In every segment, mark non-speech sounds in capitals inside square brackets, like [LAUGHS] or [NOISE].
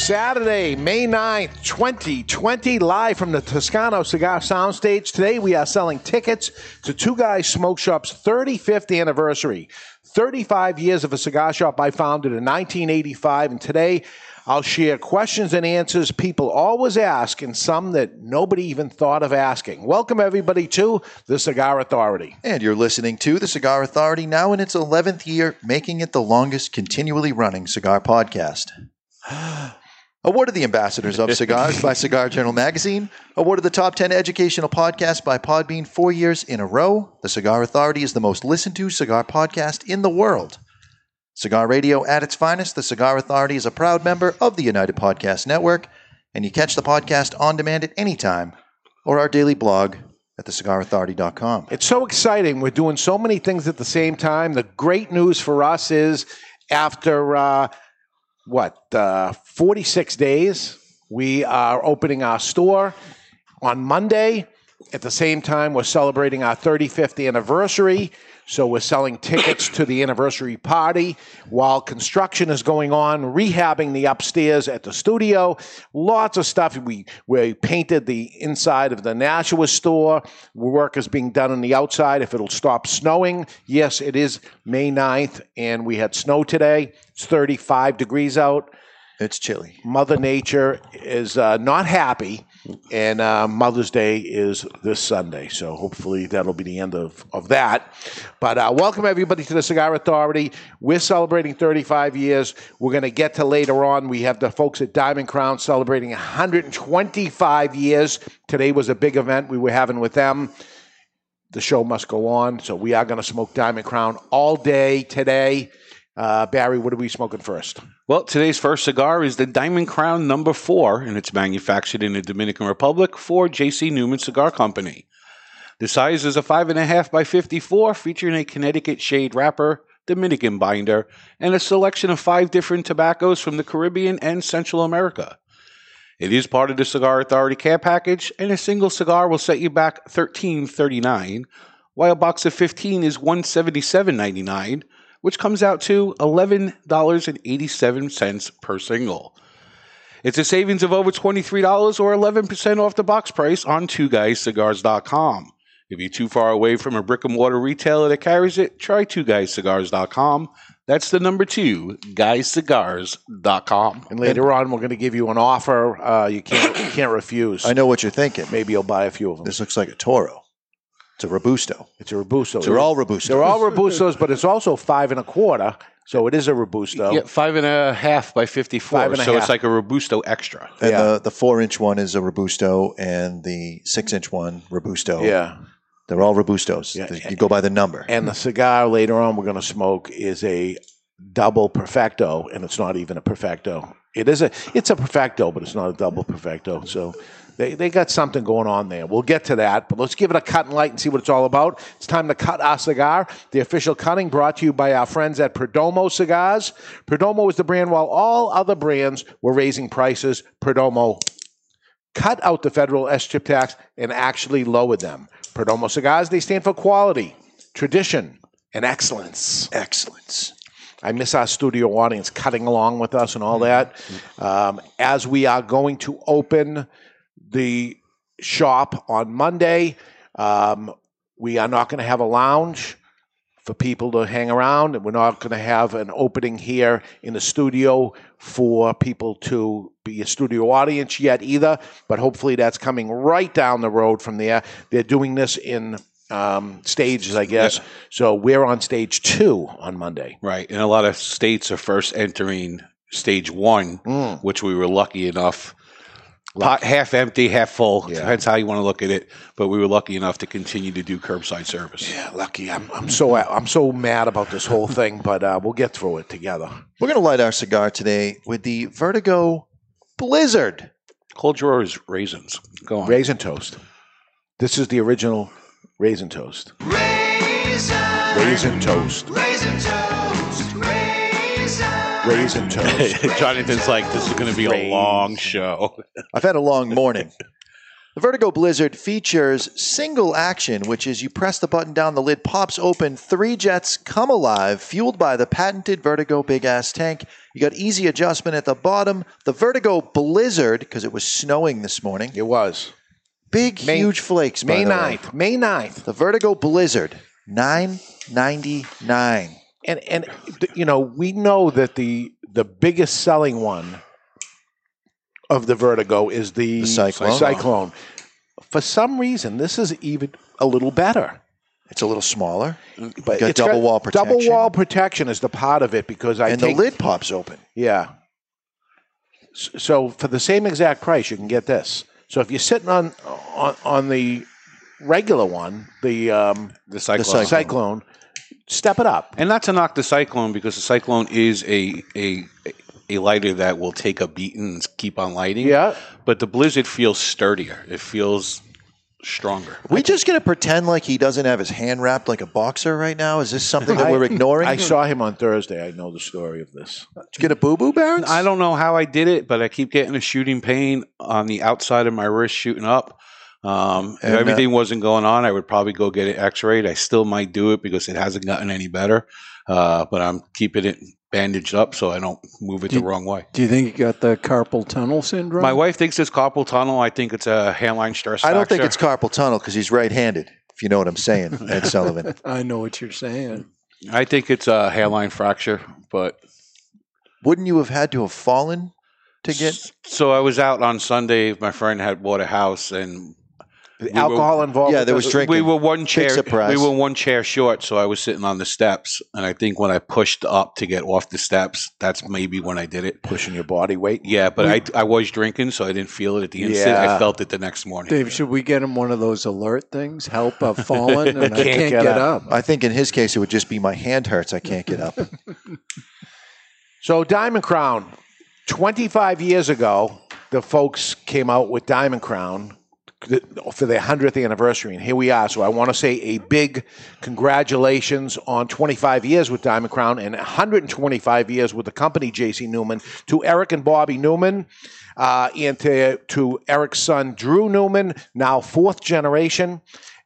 Saturday, May 9th, 2020, live from the Toscano Cigar Soundstage. Today we are selling tickets to Two Guys Smoke Shop's 35th anniversary. 35 years of a cigar shop I founded in 1985, and today I'll share questions and answers people always ask and some that nobody even thought of asking. Welcome, everybody, to the Cigar Authority. And you're listening to the Cigar Authority now in its 11th year, making it the longest continually running cigar podcast. [GASPS] [GASPS] Awarded the Ambassadors of Cigars by [LAUGHS] Cigar Journal Magazine. Awarded the Top 10 Educational Podcast by Podbean four years in a row. The Cigar Authority is the most listened to cigar podcast in the world. Cigar Radio at its finest, the Cigar Authority is a proud member of the United Podcast Network, and you catch the podcast on demand at any time or our daily blog at thecigarauthority.com. It's so exciting. We're doing so many things at the same time. The great news for us is after uh, what uh, 46 days, we are opening our store on Monday. At the same time, we're celebrating our 35th anniversary. So we're selling tickets to the anniversary party while construction is going on, rehabbing the upstairs at the studio. Lots of stuff. We we painted the inside of the Nashua store. Work is being done on the outside. If it'll stop snowing, yes, it is May 9th, and we had snow today. It's 35 degrees out. It's chilly. Mother Nature is uh, not happy, and uh, Mother's Day is this Sunday. So hopefully that'll be the end of, of that. But uh, welcome everybody to the Cigar Authority. We're celebrating 35 years. We're going to get to later on. We have the folks at Diamond Crown celebrating 125 years. Today was a big event we were having with them. The show must go on, so we are going to smoke Diamond Crown all day today. Uh, Barry, what are we smoking first? Well, today's first cigar is the Diamond Crown Number Four, and it's manufactured in the Dominican Republic for J.C. Newman Cigar Company. The size is a five and a half by fifty-four, featuring a Connecticut shade wrapper, Dominican binder, and a selection of five different tobaccos from the Caribbean and Central America. It is part of the Cigar Authority care package, and a single cigar will set you back thirteen thirty-nine, while a box of fifteen is one seventy-seven ninety-nine which comes out to $11.87 per single. It's a savings of over $23 or 11% off the box price on twoguyscigars.com. If you're too far away from a brick and mortar retailer that carries it, try twoguyscigars.com. That's the number two, guyscigars.com. And later on, we're going to give you an offer uh, you can't you can't refuse. I know what you're thinking. Maybe you'll buy a few of them. This looks like a Toro. It's a Robusto. It's a Robusto. They're all Robustos. They're all Robustos, but it's also five and a quarter. So it is a Robusto. Yeah, five and a half by 54. Five and a so half. it's like a Robusto extra. And Yeah. the, the four inch one is a Robusto, and the six inch one, Robusto. Yeah. They're all Robustos. Yeah. You go by the number. And the cigar later on we're going to smoke is a double perfecto, and it's not even a perfecto. It is a it's a perfecto, but it's not a double perfecto. So they, they got something going on there. We'll get to that, but let's give it a cut and light and see what it's all about. It's time to cut our cigar. The official cutting brought to you by our friends at Perdomo Cigars. Perdomo is the brand while all other brands were raising prices. Perdomo cut out the federal S chip tax and actually lowered them. Perdomo cigars, they stand for quality, tradition, and excellence. Excellence. I miss our studio audience cutting along with us and all that. Um, as we are going to open the shop on Monday, um, we are not going to have a lounge for people to hang around, and we're not going to have an opening here in the studio for people to be a studio audience yet either. But hopefully, that's coming right down the road from there. They're doing this in um, stages, I guess. So we're on stage two on Monday. Right. And a lot of states are first entering stage one, Mm. which we were lucky enough pot, half empty, half full. Yeah. Depends how you want to look at it. But we were lucky enough to continue to do curbside service. Yeah, lucky. I'm, I'm so I'm so mad about this whole thing, [LAUGHS] but uh, we'll get through it together. We're going to light our cigar today with the Vertigo Blizzard. Cold drawer is raisins. Go on. Raisin toast. This is the original raisin toast. Raisin toast. Raisin toast. [LAUGHS] Jonathan's like, this is going to be a long show. [LAUGHS] I've had a long morning. The Vertigo Blizzard features single action, which is you press the button down, the lid pops open, three jets come alive, fueled by the patented Vertigo big ass tank. You got easy adjustment at the bottom. The Vertigo Blizzard, because it was snowing this morning, It was big, May- huge flakes. by May the way. 9th. May 9th. The Vertigo Blizzard, nine ninety nine. And and you know, we know that the the biggest selling one of the Vertigo is the, The Cyclone. Cyclone. For some reason, this is even a little better. It's a little smaller, But Got it's double wall protection. Double wall protection is the part of it because I and take, the lid pops open. Yeah. So for the same exact price, you can get this. So if you're sitting on on, on the regular one, the um, The cyclone. Cyclone. Cyclone, step it up. And not to knock the cyclone because the cyclone is a a a lighter that will take a beating and keep on lighting. Yeah. But the blizzard feels sturdier. It feels stronger. we just going to pretend like he doesn't have his hand wrapped like a boxer right now? Is this something that we're ignoring? I saw him on Thursday. I know the story of this. Did you get a boo boo, Barons? I don't know how I did it, but I keep getting a shooting pain on the outside of my wrist shooting up. Um, if And, uh, everything wasn't going on, I would probably go get it x-rayed. I still might do it because it hasn't gotten any better. Uh, but I'm keeping it bandaged up so I don't move it the wrong way. Do you think you got the carpal tunnel syndrome? My wife thinks it's carpal tunnel. I think it's a hairline stress. Fracture. I don't think it's carpal tunnel because he's right handed, if you know what I'm saying, [LAUGHS] Ed Sullivan. I know what you're saying. I think it's a hairline fracture, but Wouldn't you have had to have fallen to get. So I was out on Sunday. My friend had bought a house, and The were- alcohol involved. Yeah, there was drinking. we were one chair. We were one chair short, so I was sitting on the steps. And I think when I pushed up to get off the steps, that's maybe when I did it. pushing your body weight. Yeah, but I I was drinking, so I didn't feel it at the instant. Yeah. I felt it the next morning. Dave, should we get him one of those alert things? Help, I've [LAUGHS] fallen and I Can't can't get get, up. up. I think in his case, it would just be my hand hurts. I can't get up. [LAUGHS] So Diamond Crown, 25 years ago, the folks came out with Diamond Crown for their 100th anniversary, and here we are. So I want to say a big congratulations on 25 years with Diamond Crown and 125 years with the company, J.C. Newman, to Eric and Bobby Newman. Uh, and to, to Eric's son, Drew Newman, now fourth generation,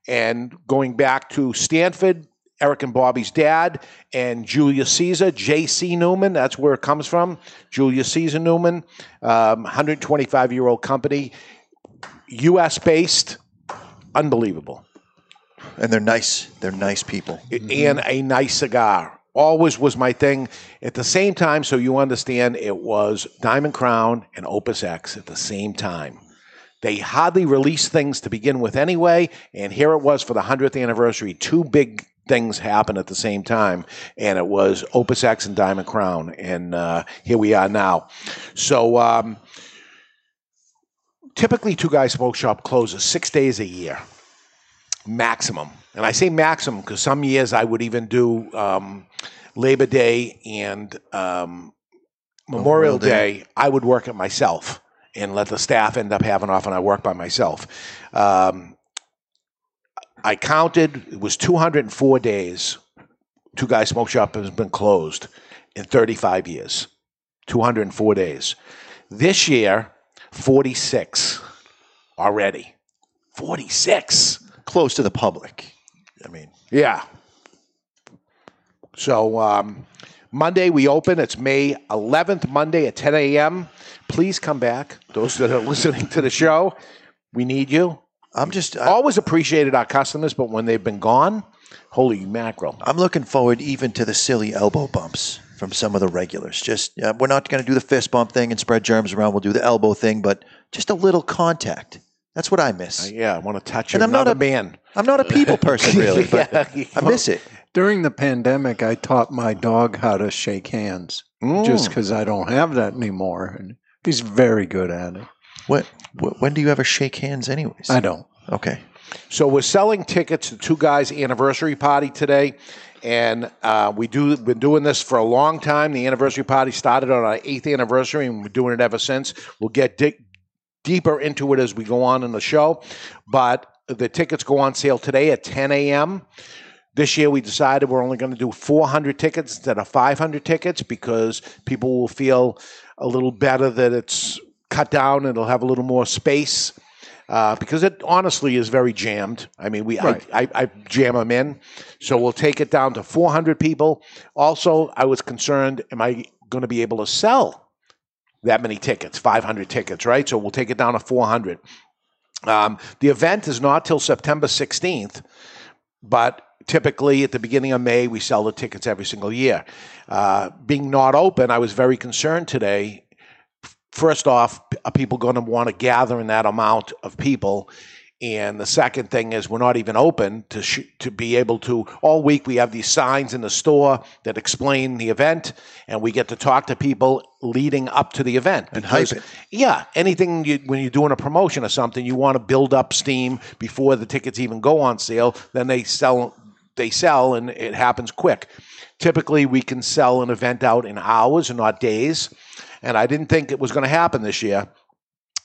and going back to Stanford, Eric and Bobby's dad, and Julius Caesar, J.C. Newman. That's where it comes from. Julius Caesar Newman, um, 125 year old company, U.S. based, unbelievable, And they're nice. They're nice people. and a nice cigar. Always was my thing. At the same time, so you understand, it was Diamond Crown and Opus X at the same time. They hardly released things to begin with anyway, and here it was for the 100th anniversary. Two big things happened at the same time, and it was Opus X and Diamond Crown, and uh, here we are now. So um, typically, Two Guys Smoke Shop closes six days a year, maximum. And I say maximum because some years I would even do um, Labor Day and um, Memorial Memorial Day. Day. I would work it myself and let the staff end up having off, and I work by myself. Um, I counted; it was 204 days. Two Guys Smoke Shop has been closed in 35 years. 204 days. This year, 46 already. 46. Close to the public. I mean, Yeah. So um, Monday we open. It's May 11th, Monday at 10 a.m. Please come back. Those that are [LAUGHS] listening to the show, we need you. I'm just. I, Always appreciated our customers, but when they've been gone, holy mackerel. I'm looking forward even to the silly elbow bumps from some of the regulars. Just uh, we're not going to do the fist bump thing and spread germs around. We'll do the elbow thing, but just a little contact. That's what I miss. Yeah, I want to touch And I'm not a- man. I'm not a people person [LAUGHS] really, but Yeah. I miss it. During the pandemic, I taught my dog how to shake hands Mm. just because I don't have that anymore. And he's very good at it. What, wh- when do you ever shake hands, anyways? I don't. Okay. So we're selling tickets to Two Guys anniversary party today, and uh, we do been doing this for a long time. The anniversary party started on our eighth anniversary, and we're doing it ever since. We'll get di- deeper into it as we go on in the show, but the tickets go on sale today at 10 a.m. This year, we decided we're only going to do 400 tickets instead of 500 tickets because people will feel a little better that it's cut down and it'll have a little more space. Uh, because it honestly is very jammed. I mean, we Right. I, I, I jam them in, so we'll take it down to 400 people. Also, I was concerned: Am I going to be able to sell that many tickets? 500 tickets, right? So we'll take it down to 400. Um, the event is not till September 16th, but typically at the beginning of May, we sell the tickets every single year. Uh, being not open, I was very concerned today. First off, are people going to want to gather in that amount of people? And the second thing is, we're not even open to sh- to be able to. All week we have these signs in the store that explain the event, and we get to talk to people leading up to the event. And hype Because- it. yeah, anything you, when you're doing a promotion or something, you want to build up steam before the tickets even go on sale. Then they sell, they sell, and it happens quick. Typically, we can sell an event out in hours and not days. And I didn't think it was going to happen this year.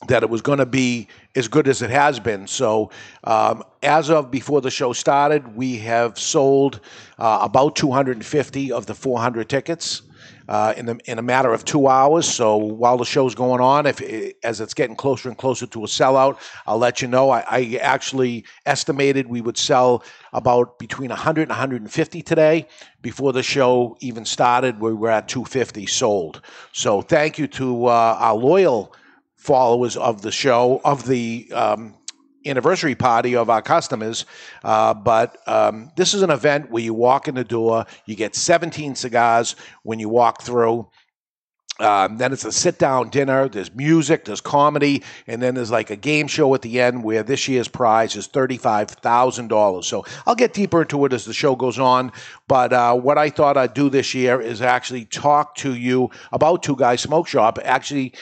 That it was going to be as good as it has been. So, um, as of before the show started, we have sold uh, about 250 of the 400 tickets uh, in, the, in a matter of two hours. So while the show's going on, if as it's getting closer and closer to a sellout, I'll let you know. I, I actually estimated we would sell about between 100 and 150 today. Before the show even started, we were at 250 sold. So thank you to uh, our loyal followers of the show of the um, anniversary party of our customers. Uh, but um, this is an event where you walk in the door, you get 17 cigars when you walk through. Um, then it's a sit down dinner. There's music, there's comedy, and then there's like a game show at the end where this year's prize is $35,000. So I'll get deeper into it as the show goes on. But uh, what I thought I'd do this year is actually talk to you about Two Guys Smoke Shop, actually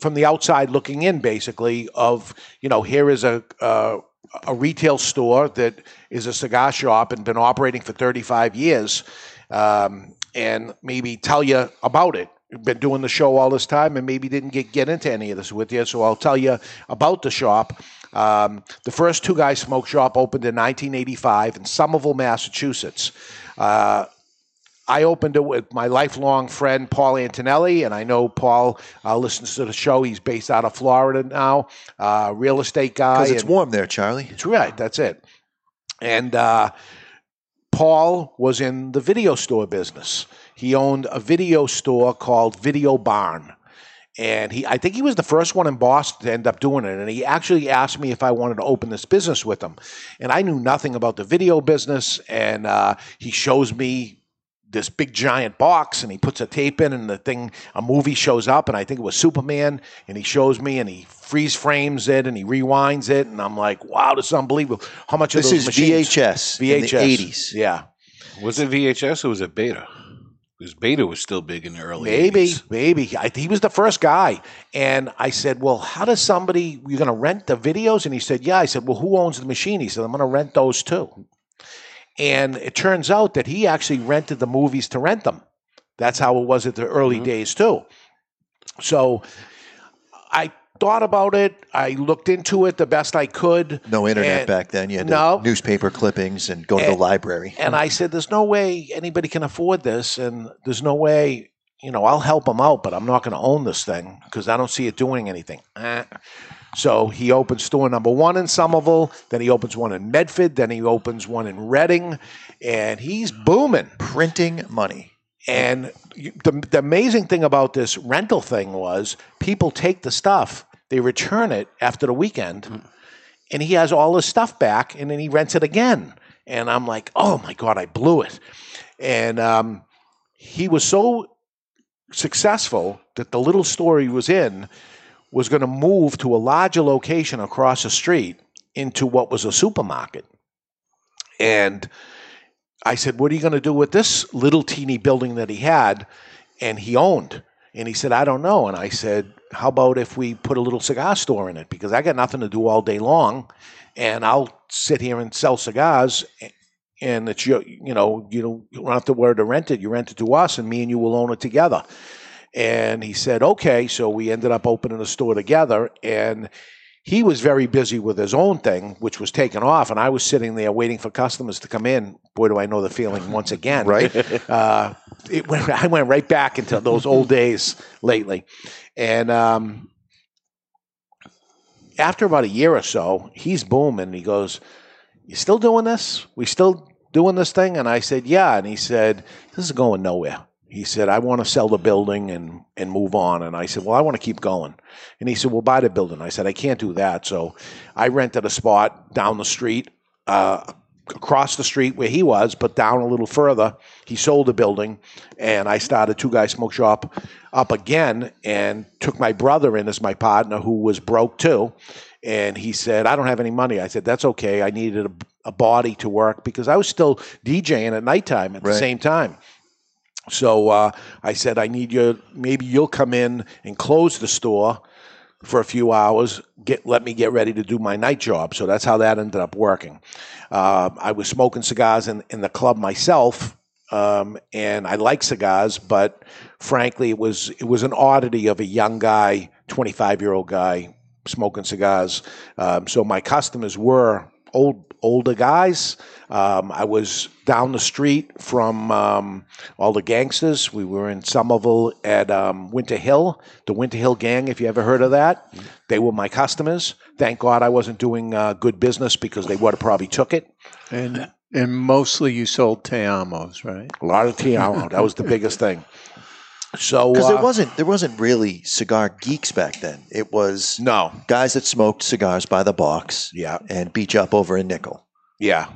from the outside looking in, basically, of, you know, here is a. Uh, a retail store that is a cigar shop and been operating for 35 years, um, and maybe tell you about it. Been doing the show all this time, and maybe didn't get get into any of this with you. So I'll tell you about the shop. Um, the first two guys smoke shop opened in 1985 in Somerville, Massachusetts. Uh, I opened it with my lifelong friend Paul Antonelli, and I know Paul uh, listens to the show. He's based out of Florida now, uh, real estate guy. Because it's and- warm there, Charlie. that's right. That's it. And uh, Paul was in the video store business. He owned a video store called Video Barn. And he, I think he was the first one in Boston to end up doing it. And he actually asked me if I wanted to open this business with him. And I knew nothing about the video business. And uh, he shows me this big giant box and he puts a tape in and the thing a movie shows up and I think it was Superman and he shows me and he freeze frames it and he rewinds it and I'm like wow this is unbelievable. How much This of those is machines? VHS, in the VHS 80s. yeah. Was it VHS or was it Beta? Because Beta was still big in the early maybe 80s. maybe. I, he was the first guy. And I said well how does somebody you're going to rent the videos? And he said yeah. I said well who owns the machine? He said I'm going to rent those too and it turns out that he actually rented the movies to rent them that's how it was at the early days too so I thought about it. I looked into it the best I could. No internet And- back then. You had No. newspaper clippings and go to the library. And I said, "There's no way anybody can afford this, and there's no way, you know, I'll help them out, but I'm not going to own this thing because I don't see it doing anything." Eh. So he opens store number one in Somerville, then he opens one in Medford, then he opens one in Reading, and he's booming. Printing money. And the, the amazing thing about this rental thing was people take the stuff, they return it after the weekend, and he has all his stuff back, and then he rents it again. And I'm like, oh my God, I blew it. And um, he was so successful that the little store he was in was going to move to a larger location across the street into what was a supermarket. And I said, What are you going to do with this little teeny building that he had and he owned? And he said, I don't know. And I said, how about if we put a little cigar store in it? Because I got nothing to do all day long, and I'll sit here and sell cigars. And it's your, you know, you don't, have to worry to rent it. You rent it to us, and me and you will own it together. And he said, okay. So we ended up opening a store together. And he was very busy with his own thing, which was taking off. And I was sitting there waiting for customers to come in. Boy, do I know the feeling once again. [LAUGHS] Right. [LAUGHS] Uh, it went, I went right back into those old days lately. And um, after about a year or so, he's booming. He goes, You still doing this? We still doing this thing? And I said, Yeah. And he said, This is going nowhere. He said, I want to sell the building and, and move on. And I said, Well, I want to keep going. And he said, Well, buy the building. I said, I can't do that. So I rented a spot down the street, uh, across the street where he was, but down a little further. He sold the building, and I started Two Guys Smoke Shop up again and took my brother in as my partner, who was broke too. And he said, I don't have any money. I said, That's okay. I needed a, a body to work because I was still DJing at nighttime at the same time. So uh, I said, I need you. Maybe you'll come in and close the store for a few hours. Get let me get ready to do my night job. So that's how that ended up working. Uh, I was smoking cigars in, in the club myself, um, and I like cigars, but frankly, it was it was an oddity of a young guy, twenty five year old guy smoking cigars. Um, so my customers were old older guys. Um, I was down the street from um, all the gangsters. We were in Somerville at um, Winter Hill, the Winter Hill Gang. If you ever heard of that, they were my customers. Thank God I wasn't doing uh, good business because they would have probably took it. And and mostly you sold Te-Amos, right? A lot of Te-Amo. that was the biggest thing. So Because uh, there wasn't there wasn't really cigar geeks back then. It was no, guys that smoked cigars by the box yeah, and beat you up over a nickel. Yeah,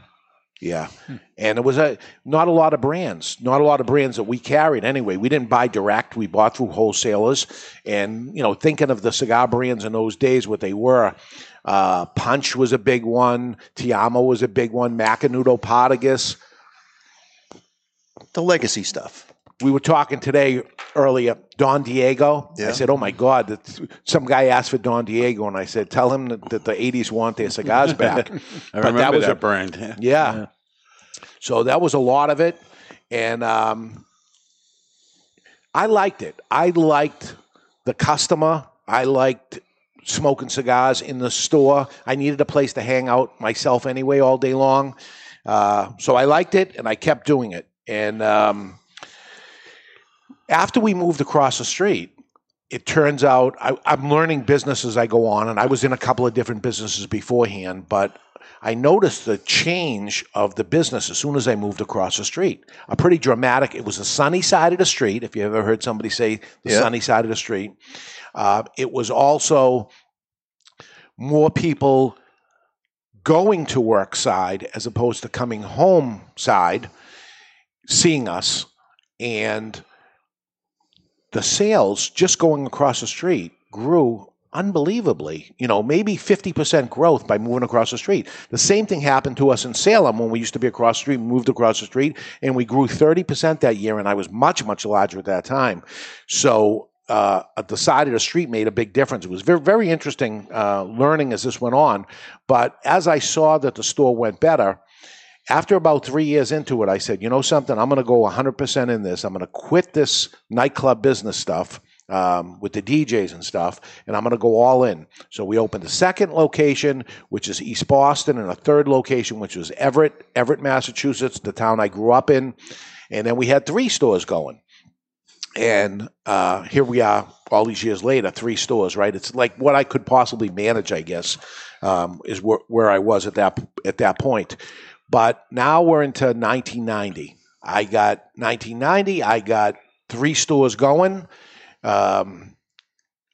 yeah, and it was a not a lot of brands, not a lot of brands that we carried anyway. We didn't buy direct; we bought through wholesalers. And you know, thinking of the cigar brands in those days, what they were, uh, Punch was a big one, Te-Amo was a big one, Macanudo, Partagas. The legacy stuff. We were talking today earlier, Don Diego. I said, "Oh my God!" Some guy asked for Don Diego, and I said, "Tell him that, that the '80s want their cigars [LAUGHS] back." I But remember that that, was a- brand. Yeah. Yeah. So that was a lot of it. And um, I liked it. I liked the customer. I liked smoking cigars in the store. I needed a place to hang out myself anyway all day long. Uh, so I liked it and I kept doing it. And um, after we moved across the street, it turns out I, I'm learning business as I go on, and I was in a couple of different businesses beforehand, but I noticed the change of the business as soon as I moved across the street. A pretty dramatic. It was the sunny side of the street. If you ever heard somebody say the Yeah. sunny side of the street, uh, it was also more people going to work side as opposed to coming home side, seeing us, and the sales just going across the street grew unbelievably. You know, maybe 50% growth by moving across the street. The same thing happened to us in Salem when we used to be across the street, moved across the street, and we grew 30% that year, and I was much, much larger at that time. So, uh, the side of the street made a big difference. It was very, very interesting uh, learning as this went on. But as I saw that the store went better, after about three years into it, I said, you know something, I'm going to go 100% in this. I'm going to quit this nightclub business stuff um, with the DJs and stuff, and I'm going to go all in. So we opened a second location, which is East Boston, and a third location, which was Everett, Everett, Massachusetts, the town I grew up in. And then we had three stores going. And uh, here we are all these years later, three stores, right? It's like what I could possibly manage, I guess, um, is where, where I was at that at that point. But now we're into 1990. I got 1990. I got three stores going. Um,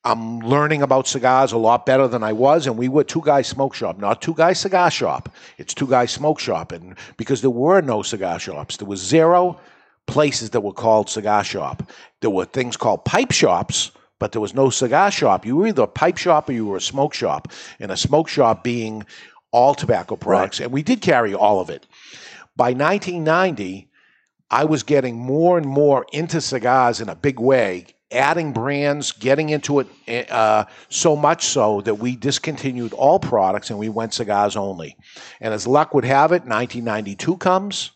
I'm learning about cigars a lot better than I was, and we were two guys smoke shop, not two guys cigar shop. It's two guys smoke shop, and because there were no cigar shops, there was zero places that were called cigar shop. There were things called pipe shops, but there was no cigar shop. You were either a pipe shop or you were a smoke shop, and a smoke shop being all tobacco products, and we did carry all of it. By 1990, I was getting more and more into cigars in a big way, adding brands, getting into it uh, so much so that we discontinued all products and we went cigars only. And as luck would have it, 1992 comes.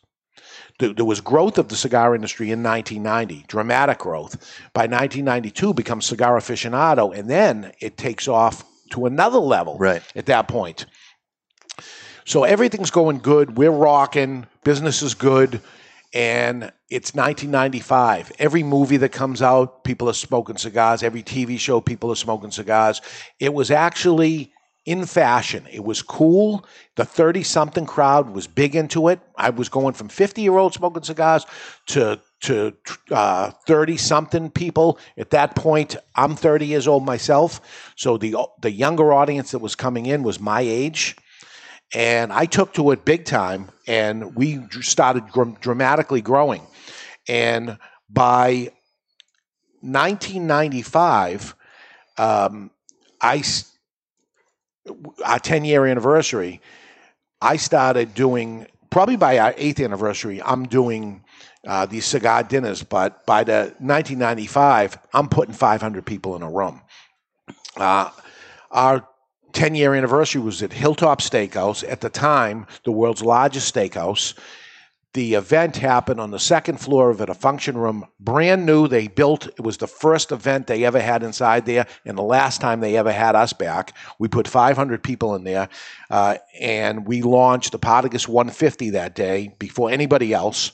There there was growth of the cigar industry in 1990, dramatic growth. By 1992, becomes cigar aficionado, and then it takes off to another level Right. at that point. So everything's going good. We're rocking. Business is good. And it's 1995. Every movie that comes out, people are smoking cigars. Every TV show, people are smoking cigars. It was actually in fashion. It was cool. The 30 something crowd was big into it. I was going from 50 year old smoking cigars to to uh, 30 something people. At that point, I'm 30 years old myself. So the the younger audience that was coming in was my age and I took to it big time, and we started dr- dramatically growing. And by 1995, um, I our 10 year anniversary, I started doing probably by our eighth anniversary. I'm doing uh, these cigar dinners, but by the 1995, I'm putting 500 people in a room. Uh, our 10 year anniversary was at Hilltop Steakhouse, at the time, the world's largest steakhouse. The event happened on the second floor of it, a function room, brand new. They built, it was the first event they ever had inside there, and the last time they ever had us back. We put 500 people in there, uh, and we launched the Partagas 150 that day before anybody else.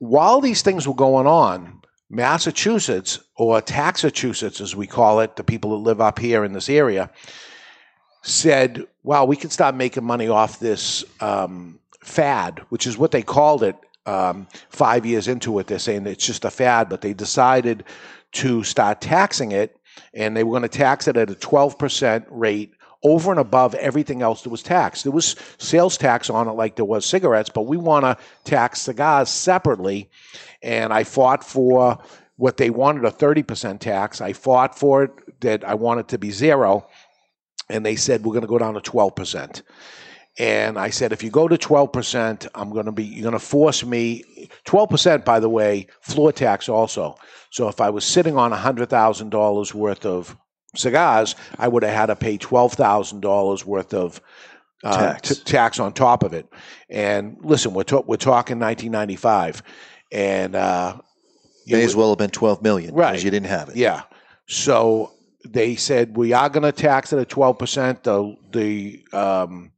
While these things were going on, Massachusetts, or Taxachusetts as we call it, the people that live up here in this area, said, wow, we can start making money off this um, fad, which is what they called it um, five years into it. They're saying it's just a fad, but they decided to start taxing it, and they were going to tax it at a 12% rate over and above everything else that was taxed. There was sales tax on it like there was cigarettes, but we want to tax cigars separately. And I fought for what they wanted a 30% tax. I fought for it that I wanted to be zero and they said we're going to go down to 12%. And I said, if you go to 12%, I'm going to be, you're going to force me, 12%, by the way, floor tax also. So if I was sitting on $100,000 worth of cigars, I would have had to pay $12,000 worth of uh, Tax. t- tax on top of it. And listen, we're, ta- we're talking 1995. And, uh, May as well have been 12 million because Right. you didn't have it. yeah. So they said we are going to tax it at twelve percent. The the um,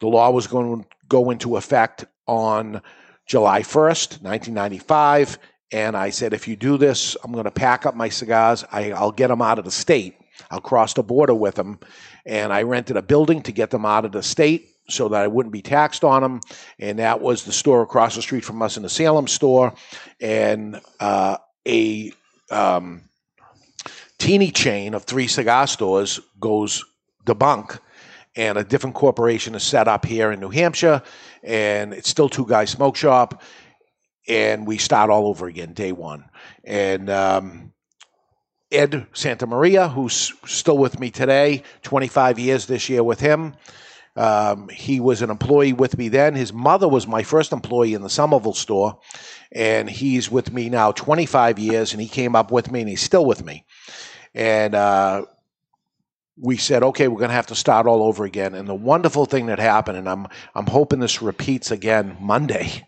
the law was going to go into effect on July first, nineteen ninety five. And I said, if you do this, I'm going to pack up my cigars. I, I'll get them out of the state. I'll cross the border with them. And I rented a building to get them out of the state so that I wouldn't be taxed on them. And that was the store across the street from us in the Salem store. And uh, a um, teeny chain of three cigar stores goes debunk and a different corporation is set up here in New Hampshire and it's still two guys smoke shop and we start all over again day one. And um, Ed Santa Maria who's still with me today 25 years this year with him um, he was an employee with me then. His mother was my first employee in the Somerville store and he's with me now 25 years and he came up with me and he's still with me and uh, we said, okay, we're going to have to start all over again. And the wonderful thing that happened, and I'm I'm hoping this repeats again Monday,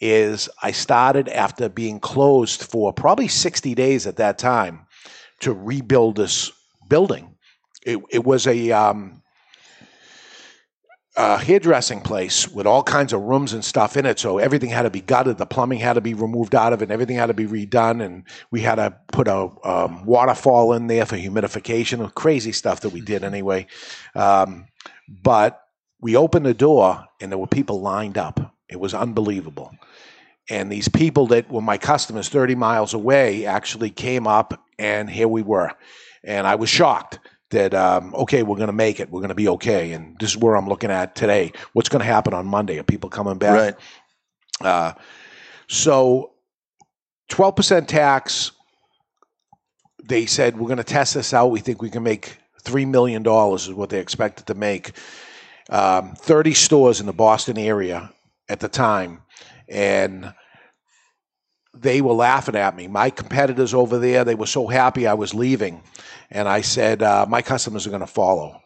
is I started after being closed for probably 60 days at that time to rebuild this building. It, it was a um, a hairdressing place with all kinds of rooms and stuff in it. So everything had to be gutted. The plumbing had to be removed out of it. And everything had to be redone. And we had to put a um, waterfall in there for humidification. Crazy stuff that we did anyway. Um, but we opened the door and there were people lined up. It was unbelievable. And these people that were my customers 30 miles away actually came up and here we were. And I was shocked that, um, okay, we're going to make it. We're going to be okay. And this is where I'm looking at today. What's going to happen on Monday? Are people coming back? Right. Uh, so, twelve percent tax. They said we're going to test this out. We think we can make three million dollars. Is what they expected to make. Um, Thirty stores in the Boston area at the time, and they were laughing at me. My competitors over there, they were so happy I was leaving. And I said, uh, my customers are going to follow.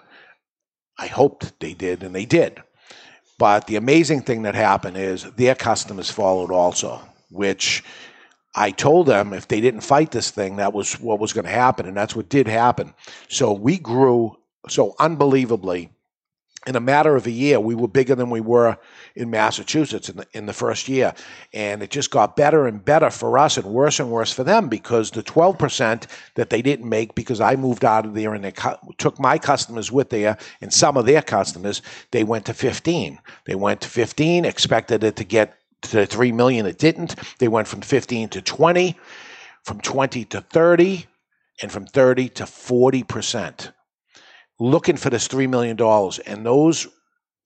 I hoped they did, and they did. But the amazing thing that happened is their customers followed also, which I told them if they didn't fight this thing, that was what was going to happen. And that's what did happen. So we grew so unbelievably. In a matter of a year, we were bigger than we were in Massachusetts in the, in the first year. And it just got better and better for us and worse and worse for them because the 12% that they didn't make because I moved out of there and they cu- took my customers with there and some of their customers, they went to 15. They went to 15, expected it to get to 3 million. It didn't. They went from 15 to 20, from 20 to 30, and from 30 to 40% looking for this $3 million. And those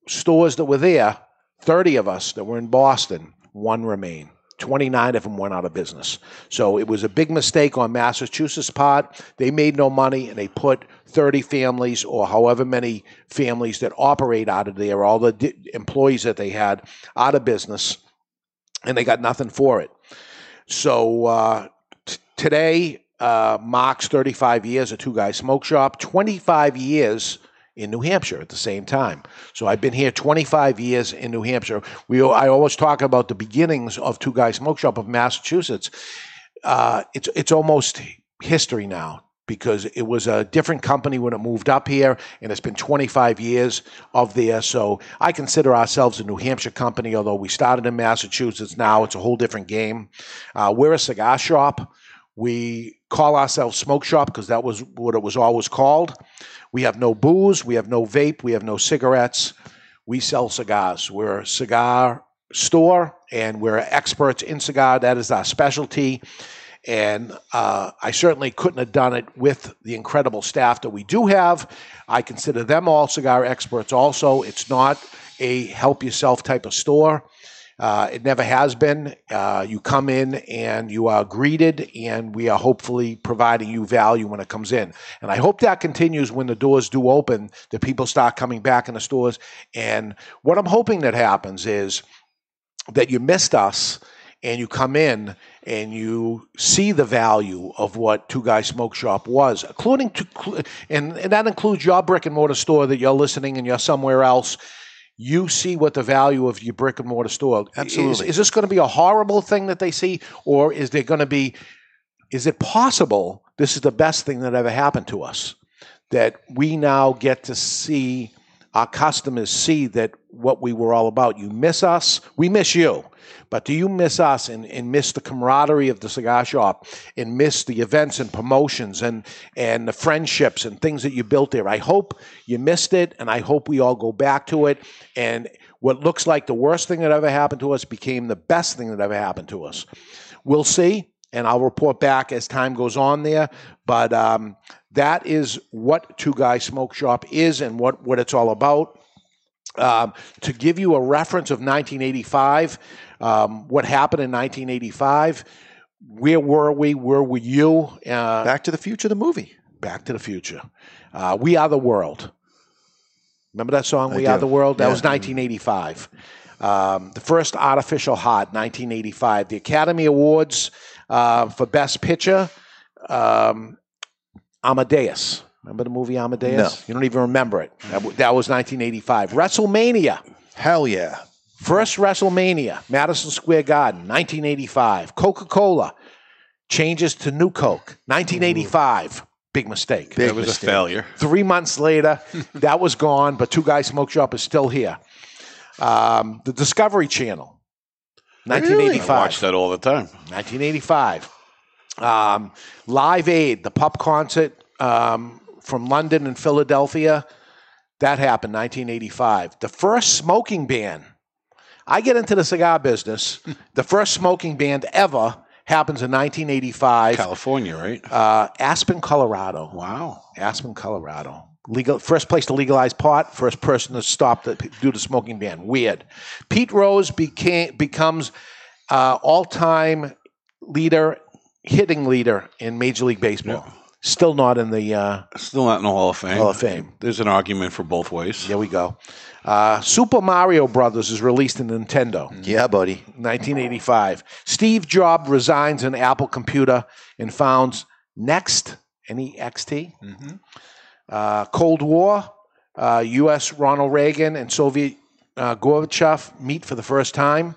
stores that were there, 30 of us that were in Boston, one remained. 29 of them went out of business. So it was a big mistake on Massachusetts' part. They made no money and they put 30 families or however many families that operate out of there, all the employees that they had, out of business, and they got nothing for it. So uh, t- today uh, marks 35 years at Two Guys Smoke Shop, 25 years in New Hampshire at the same time. So I've been here 25 years in New Hampshire. We I always talk about the beginnings of Two Guys Smoke Shop of Massachusetts. Uh, it's it's almost history now because it was a different company when it moved up here, and it's been 25 years of there. So I consider ourselves a New Hampshire company, although we started in Massachusetts. Now it's a whole different game. Uh, we're a cigar shop. We call ourselves Smoke Shop because that was what it was always called. We have no booze, we have no vape, we have no cigarettes. We sell cigars. We're a cigar store and we're experts in cigar. That is our specialty. And uh, I certainly couldn't have done it with the incredible staff that we do have. I consider them all cigar experts also. It's not a help yourself type of store. Uh, it never has been. Uh, you come in and you are greeted, and we are hopefully providing you value when it comes in. And I hope that continues when the doors do open, that people start coming back in the stores. And what I'm hoping that happens is that you missed us and you come in and you see the value of what Two Guys Smoke Shop was, including to, and, and that includes your brick and mortar store that you're listening and you're somewhere else you see what the value of your brick and mortar store. Absolutely. Is, is this going to be a horrible thing that they see, or is there going to be? Is it possible this is the best thing that ever happened to us? That we now get to see our customers see that what we were all about. You miss us, we miss you. But do you miss us and, and miss the camaraderie of the cigar shop and miss the events and promotions and, and the friendships and things that you built there? I hope you missed it and I hope we all go back to it. And what looks like the worst thing that ever happened to us became the best thing that ever happened to us. We'll see. And I'll report back as time goes on there. But um, that is what Two Guys Smoke Shop is and what, what it's all about. Um, to give you a reference of 1985, um, what happened in 1985, where were we? Where were you? Uh, Back to the Future, the movie. Back to the Future. Uh, we Are the World. Remember that song, I We do. Are the World? That Yeah. was 1985. Um, the first Artificial Heart, 1985. The Academy Awards uh, for Best Picture, um, Amadeus. Remember the movie Amadeus? No. You don't even remember it. That, w- that was 1985. WrestleMania. Hell yeah. First WrestleMania, Madison Square Garden, 1985. Coca Cola changes to New Coke, 1985. Big mistake. Big That was mistake. a failure. Three months later, [LAUGHS] that was gone, but Two Guys Smoke Shop is still here. Um, the Discovery Channel, 1985. I 1985. watch that all the time. 1985. Um, Live Aid, the pop concert um, from London and Philadelphia, that happened 1985. The first smoking ban. I get into the cigar business. [LAUGHS] the first smoking ban ever happens in 1985. California, right? Uh, Aspen, Colorado. Wow. Aspen, Colorado. Legal first place to legalize pot, first person to stop the do the smoking ban. Weird. Pete Rose became becomes uh, all time leader, hitting leader in Major League Baseball. Still not in the uh, Still not in the Hall of Fame. Hall of Fame. There's an argument for both ways. There we go. Uh, Super Mario Brothers is released in Nintendo. Yeah, buddy. 1985. Steve Jobs resigns an Apple computer and founds Next, N E X T. Uh, Cold War, uh, U.S. Ronald Reagan and Soviet uh, Gorbachev meet for the first time.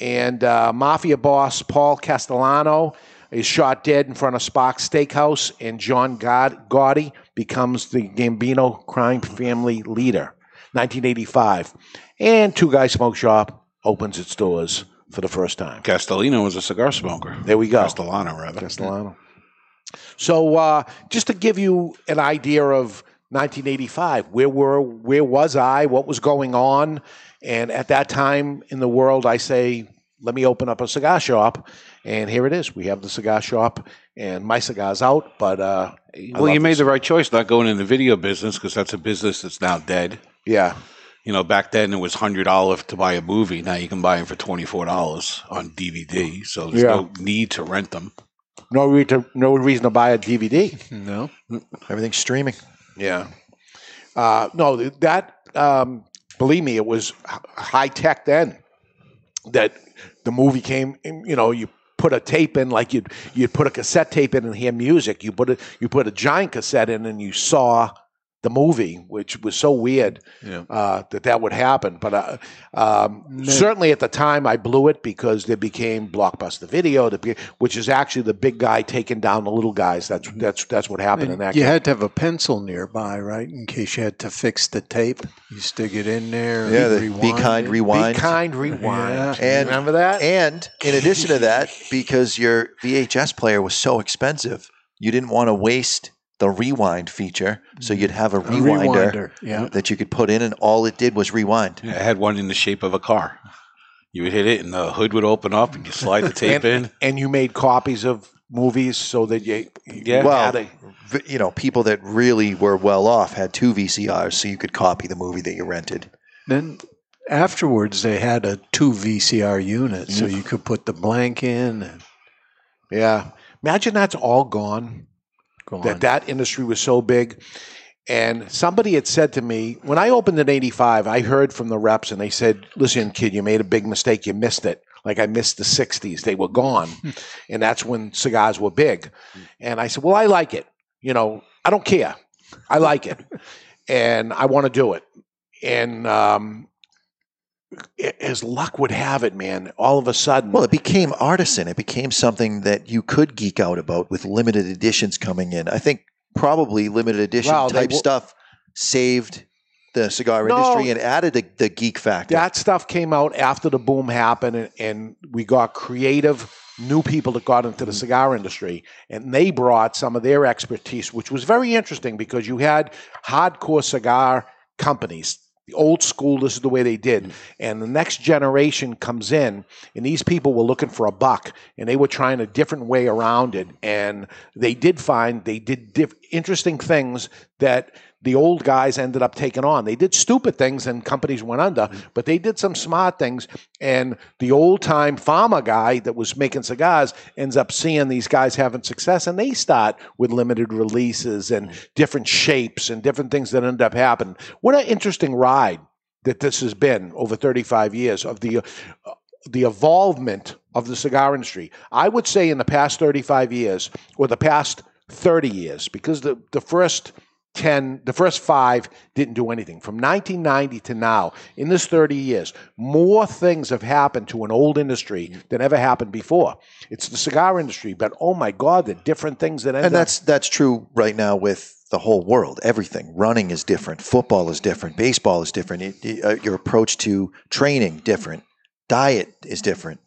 And uh, mafia boss Paul Castellano is shot dead in front of Sparks Steakhouse, and John God- Gotti becomes the Gambino crime family leader. 1985. And Two Guys Smoke Shop opens its doors for the first time. Castellino was a cigar smoker. There we go. Castellano, rather. Castellano. So, uh, just to give you an idea of 1985, where were where was I? What was going on? And at that time in the world, I say, let me open up a cigar shop, and here it is. We have the cigar shop, and my cigar's out. But uh, Well, you made this. the right choice not going in the video business because that's a business that's now dead. yeah. You know, back then it was hundred dollars to buy a movie. Now you can buy them for twenty four dollars on DVD. So there's Yeah. no need to rent them. No reason, no reason to buy a DVD. No. Everything's streaming. Yeah. Uh, no, that, um, believe me, it was high tech then that the movie came, you know, you put a tape in like you'd, you'd put a cassette tape in and hear music. You put a, you put a giant cassette in and you saw the movie, which was so weird Yeah. uh, that that would happen. But uh, um, certainly at the time, I blew it because there became Blockbuster Video, the big- which is actually the big guy taking down the little guys. That's that's that's what happened in that. You case. had to have a pencil nearby, right, in case you had to fix the tape. You stick it in there. Yeah, the rewind be kind, rewind. Be kind, rewind. Yeah. And- remember that? And in addition to that, because your VHS player was so expensive, you didn't want to waste the rewind feature. So you'd mm. have a A rewinder, rewinder. Yeah. that you could put in, and all it did was rewind. Yeah, it had one in the shape of a car. You would hit it, and the hood would open up, and you slide the tape [LAUGHS] in. and, and you made copies of movies so that you, you Yeah. Well, had a, v- you know, people that really were well off had two VCRs, so you could copy the movie that you rented. Then afterwards, they had a two VCR unit, so mm. you could put the blank in and yeah. Imagine that's all gone. That that industry was so big. And somebody had said to me, when I opened in 85, I heard from the reps and they said, listen, kid, you made a big mistake. You missed it. Like I missed the 60s. They were gone. and that's when cigars were big. And I said, well, I like it. You know, I don't care. I like it. [LAUGHS] and I want to do it. And um, as luck would have it, man, all of a sudden, Well, it became artisan. It became something that you could geek out about with limited editions coming in. I think probably limited edition type stuff saved the cigar No. industry and added the, the geek factor. that stuff came out after the boom happened and, and we got creative new people that got into the cigar industry and they brought some of their expertise which was very interesting because you had hardcore cigar companies old school this is the way they did. Mm-hmm. And the next generation comes in and these people were looking for a buck and they were trying a different way around it. And they did find they did diff- interesting things that the old guys ended up taking on. They did stupid things and companies went under, but they did some smart things. And the old time farmer guy that was making cigars ends up seeing these guys having success and they start with limited releases and different shapes and different things that end up happening. What an interesting ride that this has been over 35 years of the uh, the evolvement of the cigar industry. I would say in the past 35 years or the past 30 years because the the first 10 the first 5 didn't do anything from 1990 to now in this 30 years more things have happened to an old industry than ever happened before it's the cigar industry but oh my god the different things that end and up- that's that's true right now with the whole world. Everything. Running is different. Football is different. Baseball is different. It- it- uh, your approach to training different. Diet is different.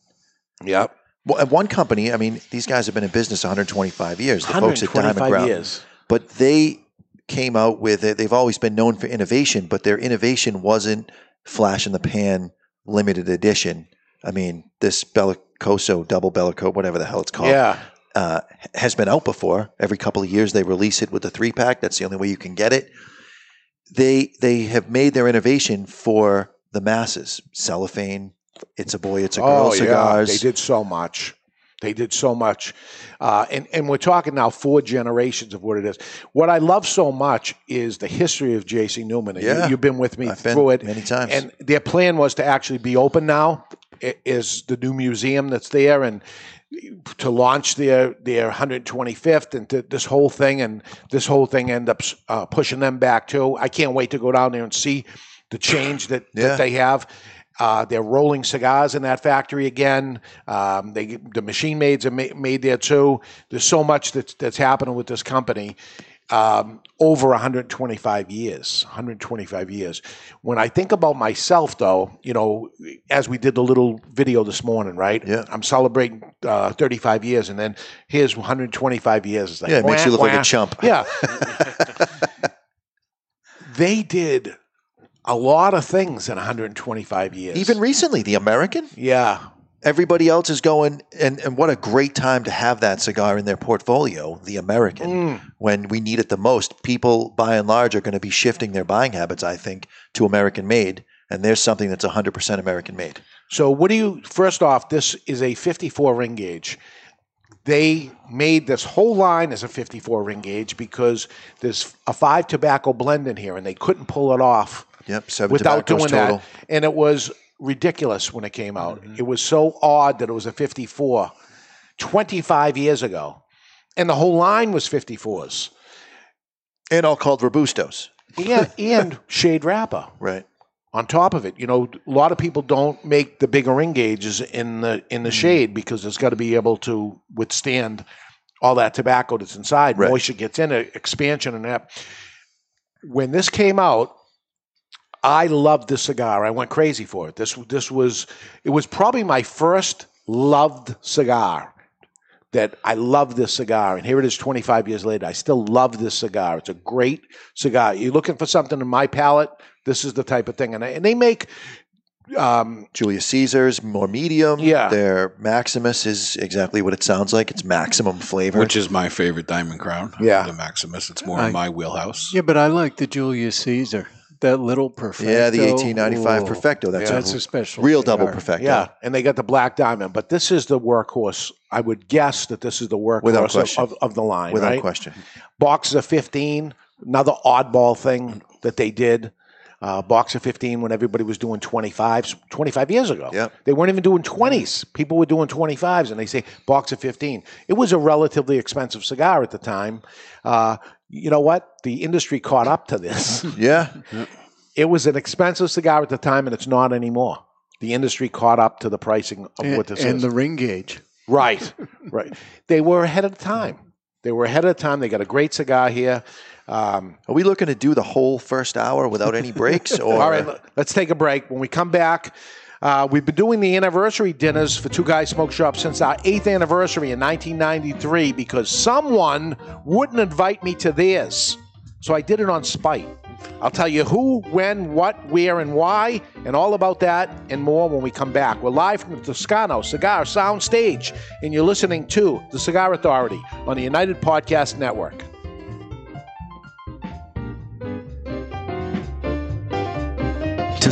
yep Well, one company, I mean, these guys have been in business 125 years. The folks at Diamond 125 Crown, years but they came out with it. They've always been known for innovation, but their innovation wasn't flash in the pan limited edition. I mean, this Bellicoso double Bellicote, whatever the hell it's called, yeah uh, has been out before. Every couple of years, they release it with the three pack. That's the only way you can get it. They they have made their innovation for the masses. Cellophane, it's a boy, it's a girl oh cigars. yeah they did so much They did so much, uh, and and we're talking now four generations of what it is. What I love so much is the history of J.C. Newman. And you- Yeah. you've been with me I've through it many times. and their plan was to actually be open now. Is the new museum that's there and to launch their their 125th and to this whole thing and this whole thing end up uh, pushing them back too. I can't wait to go down there and see the change that, Yeah. that they have. Uh, they're rolling cigars in that factory again. Um, they the machine maids are ma- made there too. There's so much that's that's happening with this company um, over 125 years. 125 years. When I think about myself, though, you know, as we did the little video this morning, right? Yeah. I'm celebrating uh, 35 years, and then here's 125 years. It's like, Yeah, it makes you wah, look like a chump. Yeah. [LAUGHS] they did a lot of things in 125 years. Even recently, the American. yeah, Everybody else is going, and, and what a great time to have that cigar in their portfolio, the American, Mm. when we need it the most. People, by and large, are going to be shifting their buying habits, I think, to American made. And there's something that's 100% American made. So, what do you? First off, this is a 54 ring gauge. They made this whole line as a 54 ring gauge because there's a five tobacco blend in here, and they couldn't pull it off Yep, seven without doing total. that. And it was ridiculous when it came out. It was so odd that it was a 54 25 years ago, and the whole line was 54s And all called Robustos. and, [LAUGHS] and shade wrapper. Right. on top of it. You know, a lot of people don't make the bigger ring gauges in the in Mm. the shade because it's got to be able to withstand all that tobacco that's inside. Right. Moisture gets in it, expansion and that. When this came out, I loved this cigar. I went crazy for it. This this was it was probably my first loved cigar. That I love this cigar, and here it is 25 years later. I still love this cigar. It's a great cigar. You're looking for something in my palate, this is the type of thing. And, I, and they make um, Julius Caesar's more medium. Yeah. Their Maximus is exactly what it sounds like. It's maximum flavor. Which is my favorite Diamond Crown. Yeah. The Maximus. It's more I- in my wheelhouse. Yeah, but I like the Julius Caesar. That little perfecto. yeah, the 1895 Ooh. Perfecto. That's, That's a a special real cigar. double Perfecto. yeah, and they got the black diamond. But this is the workhorse. I would guess that this is the workhorse of, of, of the line. Without right? question. Box of 15, another oddball thing that they did. Uh, box of 15 when everybody was doing 25s 25 years ago. Yep. They weren't even doing 20s. People were doing 25s, and they say box of 15. It was a relatively expensive cigar at the time. Uh, you know what? The industry caught up to this. [LAUGHS] Yeah. [LAUGHS] it was an expensive cigar at the time, and it's not anymore. The industry caught up to the pricing of And, what this and is. And the ring gauge. right, [LAUGHS] right. They were ahead of the time. They were ahead of the time. They got a great cigar here. Um, Are we looking to do the whole first hour without any breaks? [LAUGHS] Or all right, let's take a break. When we come back, uh, we've been doing the anniversary dinners for Two Guys Smoke Shop since our eighth anniversary in 1993 because someone wouldn't invite me to theirs. So I did it on spite. I'll tell you who, when, what, where, and why, and all about that and more when we come back. We're live from the Toscano Cigar Sound Stage, and you're listening to The Cigar Authority on the United Podcast Network.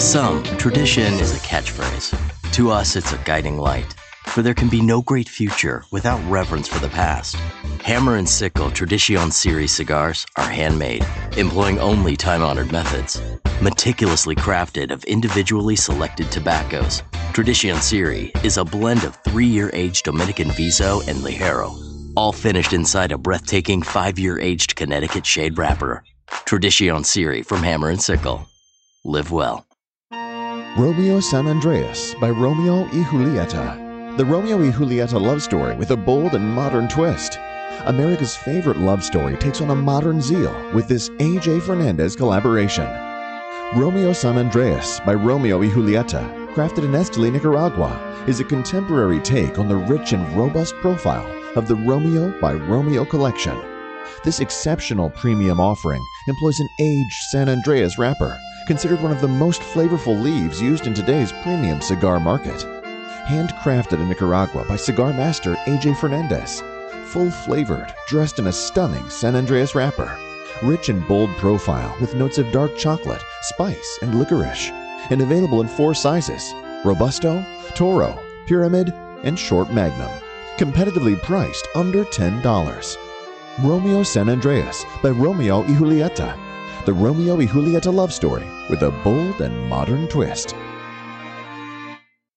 Some, tradition is a catchphrase. To us, it's a guiding light. For there can be no great future without reverence for the past. Hammer and Sickle Tradition Series cigars are handmade, employing only time honored methods. Meticulously crafted of individually selected tobaccos, Tradition Series is a blend of three year aged Dominican Viso and Ligero, all finished inside a breathtaking five year aged Connecticut shade wrapper. Tradition Series from Hammer and Sickle. Live well. Romeo San Andrés by Romeo y Julieta. The Romeo y Julieta love story with a bold and modern twist. America's favorite love story takes on a modern zeal with this A.J. Fernandez collaboration. Romeo San Andrés by Romeo y Julieta, crafted in Esteli, Nicaragua, is a contemporary take on the rich and robust profile of the Romeo by Romeo collection. This exceptional premium offering employs an aged San Andrés wrapper, considered one of the most flavorful leaves used in today's premium cigar market. Handcrafted in Nicaragua by cigar master AJ Fernandez. Full flavored, dressed in a stunning San Andrés wrapper. Rich and bold profile with notes of dark chocolate, spice, and licorice. And available in four sizes Robusto, Toro, Pyramid, and Short Magnum. competitively priced under $10. Romeo San Andrés by Romeo y Julieta. The Romeo y Julieta love story with a bold and modern twist.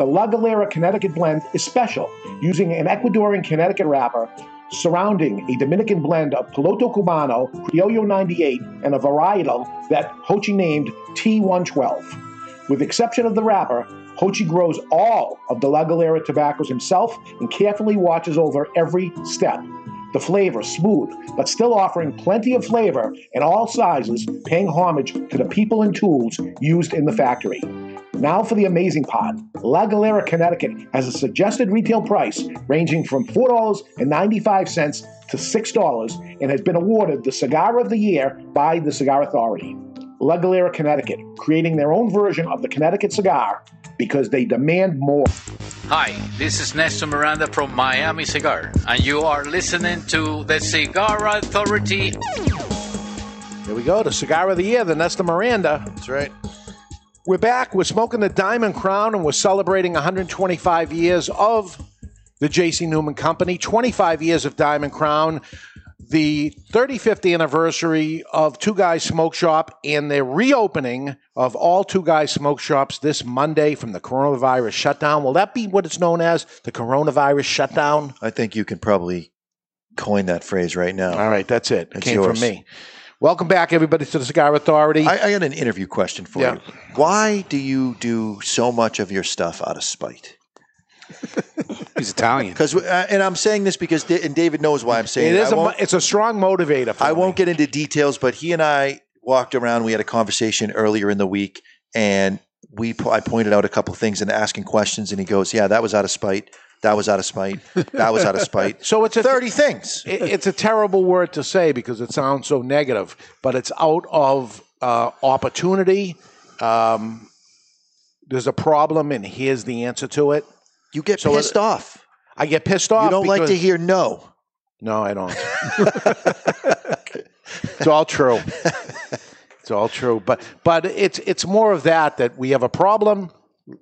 The La Galera Connecticut blend is special, using an Ecuadorian Connecticut wrapper surrounding a Dominican blend of Piloto Cubano, Criollo 98, and a varietal that Jochy named T112. With exception of the wrapper, Jochy grows all of the La Galera tobaccos himself and carefully watches over every step. The flavor smooth, but still offering plenty of flavor in all sizes, paying homage to the people and tools used in the factory. Now for the amazing part. La Galera, Connecticut has a suggested retail price ranging from $4.95 to $6 and has been awarded the Cigar of the Year by the Cigar Authority. La Galera, Connecticut, creating their own version of the Connecticut cigar because they demand more. Hi, this is Nestor Miranda from Miami Cigar, and you are listening to the Cigar Authority. Here we go, the Cigar of the Year, the Nestor Miranda. That's right. We're back. We're smoking the Diamond Crown, and we're celebrating 125 years of the J.C. Newman Company, 25 years of Diamond Crown. The 35th anniversary of Two Guys Smoke Shop and the reopening of all Two Guys Smoke Shops this Monday from the coronavirus shutdown. Will that be what it's known as? The coronavirus shutdown? I think you can probably coin that phrase right now. All right, that's it. It came yours. from me. Welcome back, everybody, to the Cigar Authority. I, I got an interview question for Yeah. you. Why do you do so much of your stuff out of spite? [LAUGHS] He's Italian. Because, uh, and I'm saying this because, and David knows why I'm saying it it. is a, it's a strong motivator for I me. won't get into details, but he and I walked around. We had a conversation earlier in the week, and we po- I pointed out a couple things and asking questions, and he goes, "Yeah, that was out of spite. That was out of spite. That was out of spite." [LAUGHS] So it's a thirty things. it- it's a terrible word to say because it sounds so negative, but it's out of uh, opportunity. Um, there's a problem, and here's the answer to it. You get So it- pissed off. I get pissed off. You don't like to hear no. No, I don't. [LAUGHS] it's all true. It's all true, but but it's it's more of that that we have a problem.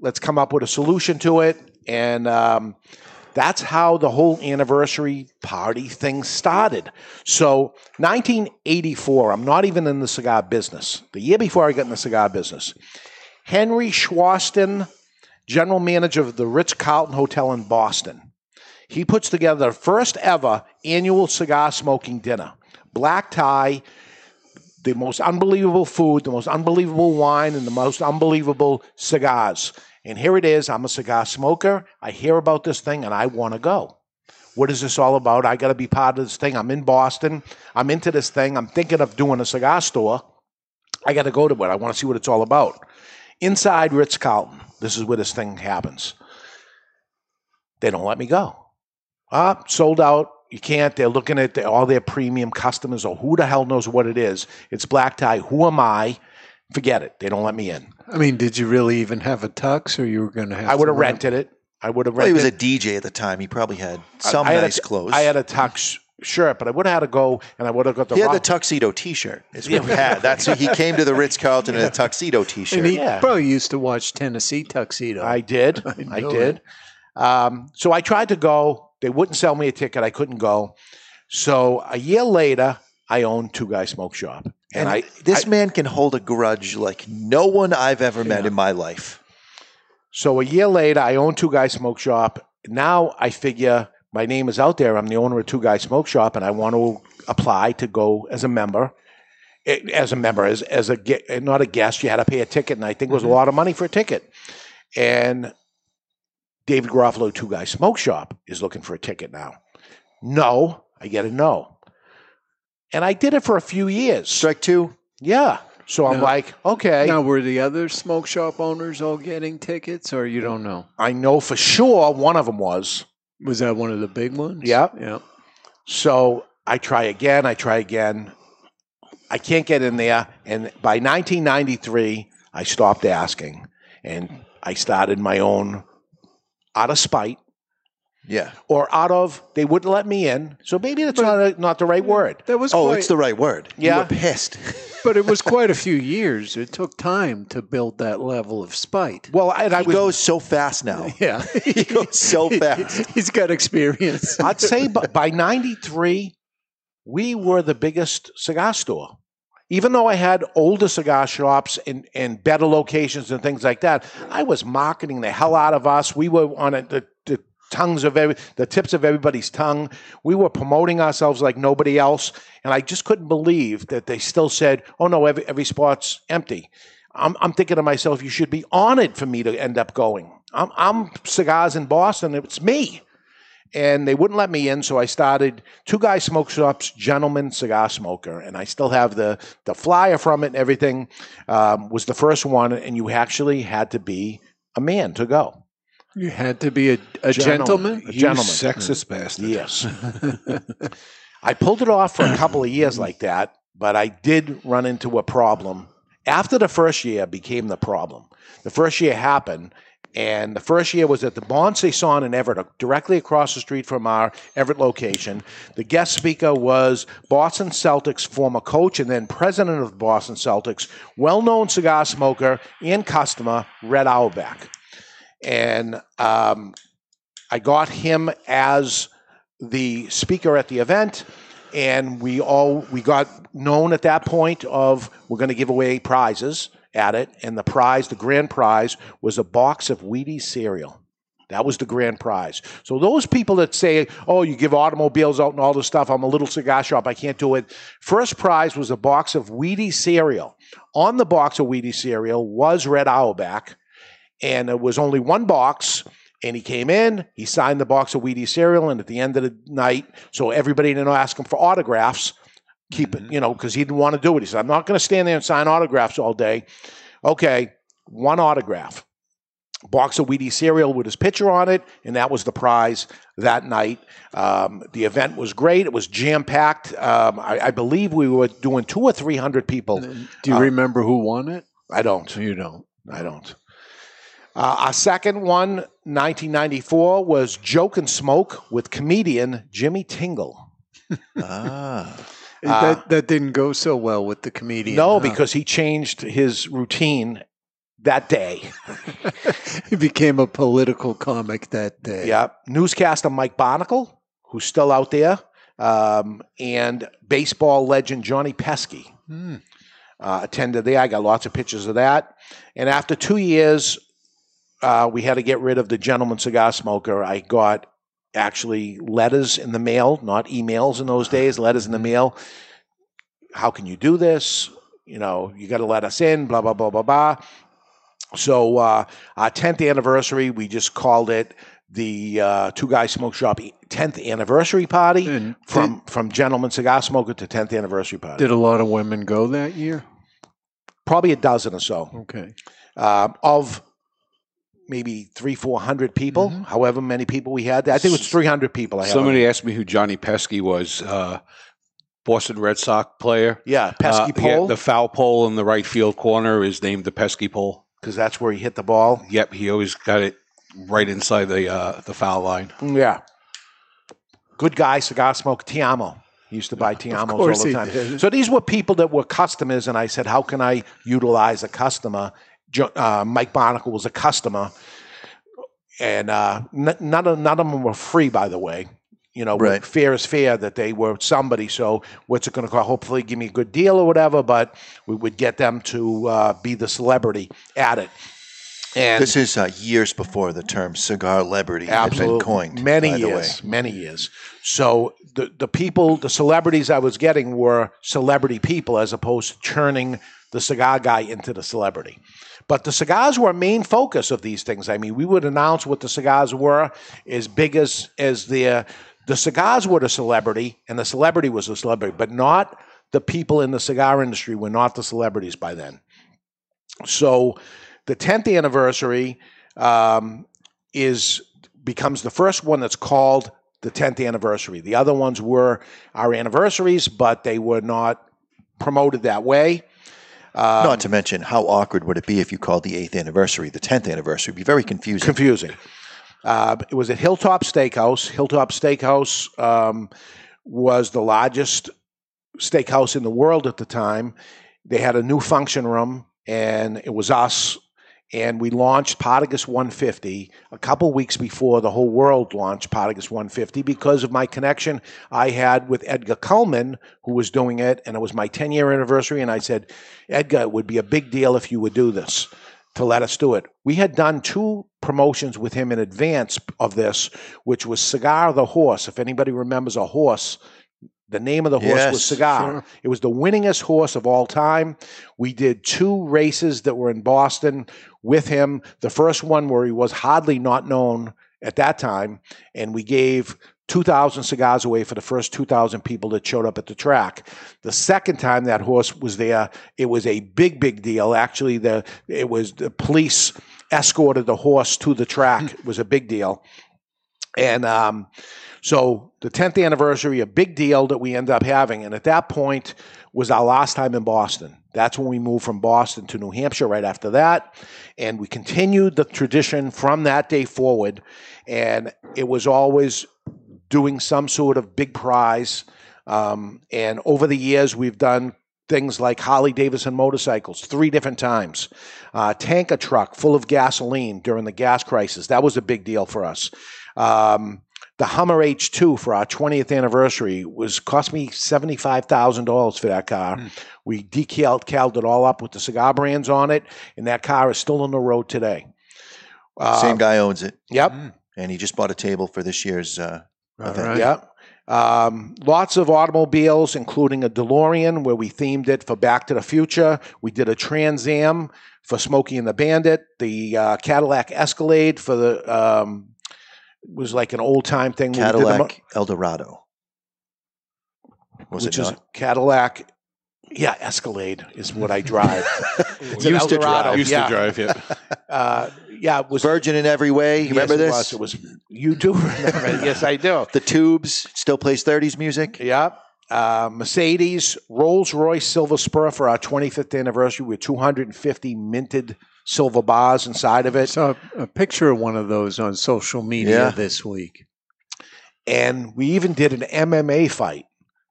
Let's come up with a solution to it, and um, that's how the whole anniversary party thing started. So, 1984. I'm not even in the cigar business. The year before I got in the cigar business, Henry Schwarston, general manager of the Ritz Carlton Hotel in Boston. He puts together the first ever annual cigar smoking dinner. Black tie, the most unbelievable food, the most unbelievable wine, and the most unbelievable cigars. And here it is. I'm a cigar smoker. I hear about this thing and I want to go. What is this all about? I got to be part of this thing. I'm in Boston. I'm into this thing. I'm thinking of doing a cigar store. I got to go to it. I want to see what it's all about. Inside Ritz Carlton, this is where this thing happens. They don't let me go. Ah, sold out. You can't. They're looking at the, all their premium customers, or who the hell knows what it is. It's black tie. Who am I? Forget it. They don't let me in. I mean, did you really even have a tux, or you were going to have? I would have rented it. I would have Well, he was a DJ at the time. He probably had I- some I had a nice t- clothes. I had a tux shirt, but I would have had to go, and I would have got the. he had wrong- the tuxedo T-shirt. Is what he had. That's he came to the Ritz Carlton in a tuxedo T-shirt. And he Yeah. probably used to watch Tennessee Tuxedo. I did. [LAUGHS] I I, did. Um, so I tried to go. They wouldn't sell me a ticket. I couldn't go. So a year later, I owned Two Guy Smoke Shop, and, and I this I- man can hold a grudge like no one I've ever met in my life. So a year later, I own Two Guys Smoke Shop. Now I figure my name is out there. I'm the owner of Two Guys Smoke Shop, and I want to apply to go as a member. Eh, As a member, as as a eh, not a guest, you had to pay a ticket, and I think it was a lot of money for a ticket. And David Garofalo, Two Guys Smoke Shop, is looking for a ticket now. No, I get a no, and I did it for a few years. Strike two. Yeah. So I'm No. like, okay. Now, were the other smoke shop owners all getting tickets, or you don't know? I know for sure one of them was. Was that one of the big ones? Yep. Yeah. So I try again, I try again. I can't get in there. And by 1993, I stopped asking and I started my own out of spite Yeah. or out of they wouldn't let me in. So maybe that's not, a, not the right word. That was Oh, quite, it's the right word. Yeah. You Yeah. were pissed. [LAUGHS] but it was quite a few [LAUGHS] years. It took time to build that level of spite. Well, and I he was, goes so fast now. [LAUGHS] Yeah, He goes so fast. He's got experience. I'd say by, by 93, we were the biggest cigar store. Even though I had older cigar shops and, and better locations and things like that, I was marketing the hell out of us. We were on a, the, the tongues of every, the tips of everybody's tongue. We were promoting ourselves like nobody else. And I just couldn't believe that they still said, oh no, every, every spot's empty. I'm, I'm thinking to myself, you should be honored for me to end up going. I'm, I'm cigars in Boston. It's me and they wouldn't let me in. So I started Two Guys Smoke Shops, Gentleman Cigar Smoker, and I still have the the flyer from it and everything. Um, was the first one, and you actually had to be a man to go. You had to be a, a gentleman. A gentleman. sexist hmm. bastard. Yes. [LAUGHS] I pulled it off for a couple of years like that, but I did run into a problem. After the first year became the problem. The first year happened, and the first year was at the Bon Saison in Everett, directly across the street from our Everett location. The guest speaker was Boston Celtics former coach and then president of the Boston Celtics, well known cigar smoker and customer, Red Auerbach. And um, I got him as the speaker at the event. and we all we got known at that point of we're going to give away prizes at it, and the prize, the grand prize, was a box of Wheaties cereal. That was the grand prize. So those people that say, "Oh, you give automobiles out and all this stuff," I'm a little cigar shop, I can't do it. First prize was a box of Wheaties cereal. On the box of Wheaties cereal was Red Auerbach, and it was only one box. And he came in, he signed the box of Wheaties cereal, and at the end of the night, so everybody didn't ask him for autographs. Keep it, you know, because he didn't want to do it. He said, "I'm not going to stand there and sign autographs all day." Okay, one autograph box of Wheaties cereal with his picture on it, and that was the prize that night. Um, the event was great. It was jam packed. Um, I, I believe we were doing two or three hundred people. Do you Uh, remember who won it? I don't. You don't. I don't. Uh, our second one, 1994, was Joke and Smoke with comedian Jimmy Tingle. [LAUGHS] ah. Uh, that that didn't go so well with the comedian. no, huh? because he changed his routine that day. [LAUGHS] he became a political comic that day. Yeah. Newscaster Mike Barnicle, who's still out there, um, and baseball legend Johnny Pesky Hmm. uh, attended there. I got lots of pictures of that. And after two years, uh, we had to get rid of the gentleman cigar smoker. I got actually letters in the mail, not emails in those days, letters in the mail. How can you do this? You know, you got to let us in, blah, blah, blah, blah, blah. So, uh, our 10th anniversary, we just called it the uh, Two Guys Smoke Shop 10th anniversary party from, from Gentleman Cigar Smoker to 10th anniversary party. Did a lot of women go that year? Probably a dozen or so. Okay. Uh, of maybe three, four hundred people, Mm-hmm. however many people we had. I think it was 300 people. I Somebody asked me who Johnny Pesky was. Uh, Boston Red Sox player. Yeah, pesky Uh, yeah, pole. the foul pole in the right field corner is named the pesky pole because that's where he hit the ball. Yep, he always got it right inside the uh, the foul line. Yeah. Good guy, cigar smoke, Te-Amo. He used to buy Te-Amos all the time. So these were people that were customers, and I said, How can I utilize a customer? Uh, Mike Barnicle was a customer, and uh, n- none, of, none of them were free, by the way. You know, Right. fair is fair that they were somebody. So, what's it going to cost? Hopefully, give me a good deal or whatever, but we would get them to uh, be the celebrity at it. And this is uh, years before the term cigar celebrity had been coined. Many by the way. years, many years. So the the people, the celebrities I was getting were celebrity people as opposed to turning the cigar guy into the celebrity. But the cigars were a main focus of these things. I mean, we would announce what the cigars were as big as as the the cigars were the celebrity and the celebrity was the celebrity, but not the people in the cigar industry were not the celebrities by then. So the 10th anniversary um, is becomes the first one that's called the 10th anniversary. The other ones were our anniversaries, but they were not promoted that way. Um, Not to mention, how awkward would it be if you called the eighth anniversary the tenth anniversary? It'd be very confusing. confusing. Uh, it was at Hilltop Steakhouse. Hilltop Steakhouse um, was the largest steakhouse in the world at the time. They had a new function room, and it was us. And we launched Partagas 150 a couple weeks before the whole world launched Partagas 150 because of my connection I had with Edgar Cullman, who was doing it, and it was my 10 year anniversary. And I said, Edgar, it would be a big deal if you would do this to let us do it. We had done two promotions with him in advance of this, which was Cigar the Horse. If anybody remembers a horse, the name of the horse was Cigar. sure. It was the winningest horse of all time. We did two races that were in Boston with him. The first one where he was hardly not known at that time, and we gave 2,000 cigars away for the first 2,000 people that showed up at the track. The second time that horse was there, it was a big, big deal. Actually, the it was the police escorted the horse to the track. Hmm. it was a big deal. And um, so the 10th anniversary, a big deal that we end up having. And at that point was our last time in Boston. That's when we moved from Boston to New Hampshire right after that. And we continued the tradition from that day forward. And it was always doing some sort of big prize. Um, and over the years, we've done things like Harley Davidson motorcycles three different times, uh, tanker truck full of gasoline during the gas crisis. That was a big deal for us. Um, the Hummer H2 for our 20th anniversary was cost me $75,000 for that car. We decaled caled it all up with the cigar brands on it, and that car is still on the road today. Uh, Same guy owns it. Yep. And he just bought a table for this year's uh, event. Yep. Um, lots of automobiles, including a DeLorean, where we themed it for Back to the Future. We did a Trans Am for Smokey and the Bandit. The uh, Cadillac Escalade for the um, was like an old time thing. where we did the Cadillac Eldorado. Was which it is? Cadillac. Yeah, Escalade is what I drive. [LAUGHS] It's an Used to Eldorado, drive. Used to drive, yeah. [LAUGHS] Uh, yeah, it was Virgin in every way. You remember yes, this? It was, it was. You do [LAUGHS] remember? it. yes, I do. The Tubes still plays 30s music. Yeah. Uh, Mercedes Rolls Royce Silver Spur for our 25th anniversary with 250 minted silver bars inside of it. Saw a picture of one of those on social media Yeah. this week. And we even did an MMA fight,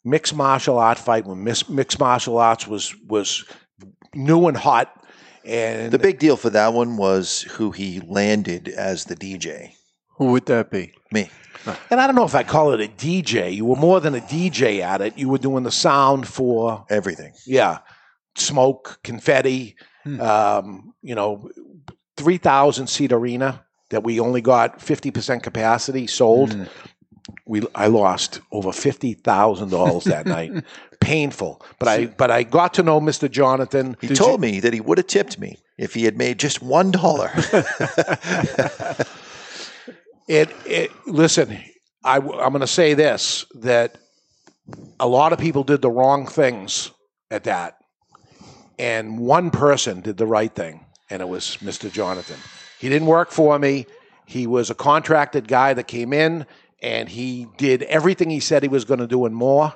mixed martial art fight when mixed martial arts was was new and hot. And The big deal for that one was who he landed as the DJ. Who would that be? Me. And I don't know if I call it a DJ. You were more than a DJ at it. You were doing the sound for everything. Yeah, smoke, confetti. Hmm. Um, you know, three thousand seat arena that we only got fifty percent capacity sold. Hmm. We I lost over fifty thousand dollars that [LAUGHS] night. Painful, but I but I got to know Mr. Jonathan. He told me that he would have tipped me if he had made just one dollar. [LAUGHS] It, it listen, I, am going to say this that a lot of people did the wrong things at that, and one person did the right thing, and it was Mr. Jonathan. He didn't work for me. He was a contracted guy that came in, and he did everything he said he was going to do and more.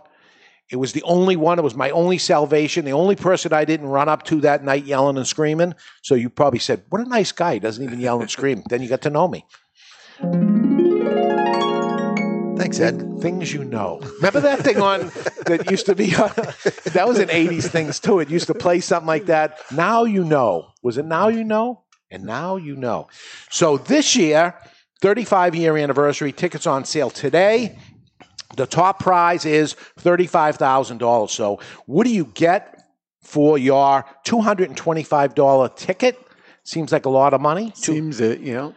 It was the only one. It was my only salvation. The only person I didn't run up to that night yelling and screaming. So you probably said, "What a nice guy! He doesn't even yell and scream." then you got to know me. Thanks, Ed. Things you know. [LAUGHS] Remember that thing on that used to be? on, [LAUGHS] that was an '80s things too. It used to play something like that. Now you know. Was it Now You Know? And now you know. So this year, 35 year anniversary tickets on sale today. The top prize is $35,000. So, what do you get for your $225 ticket? Seems like a lot of money. Seems it, yeah.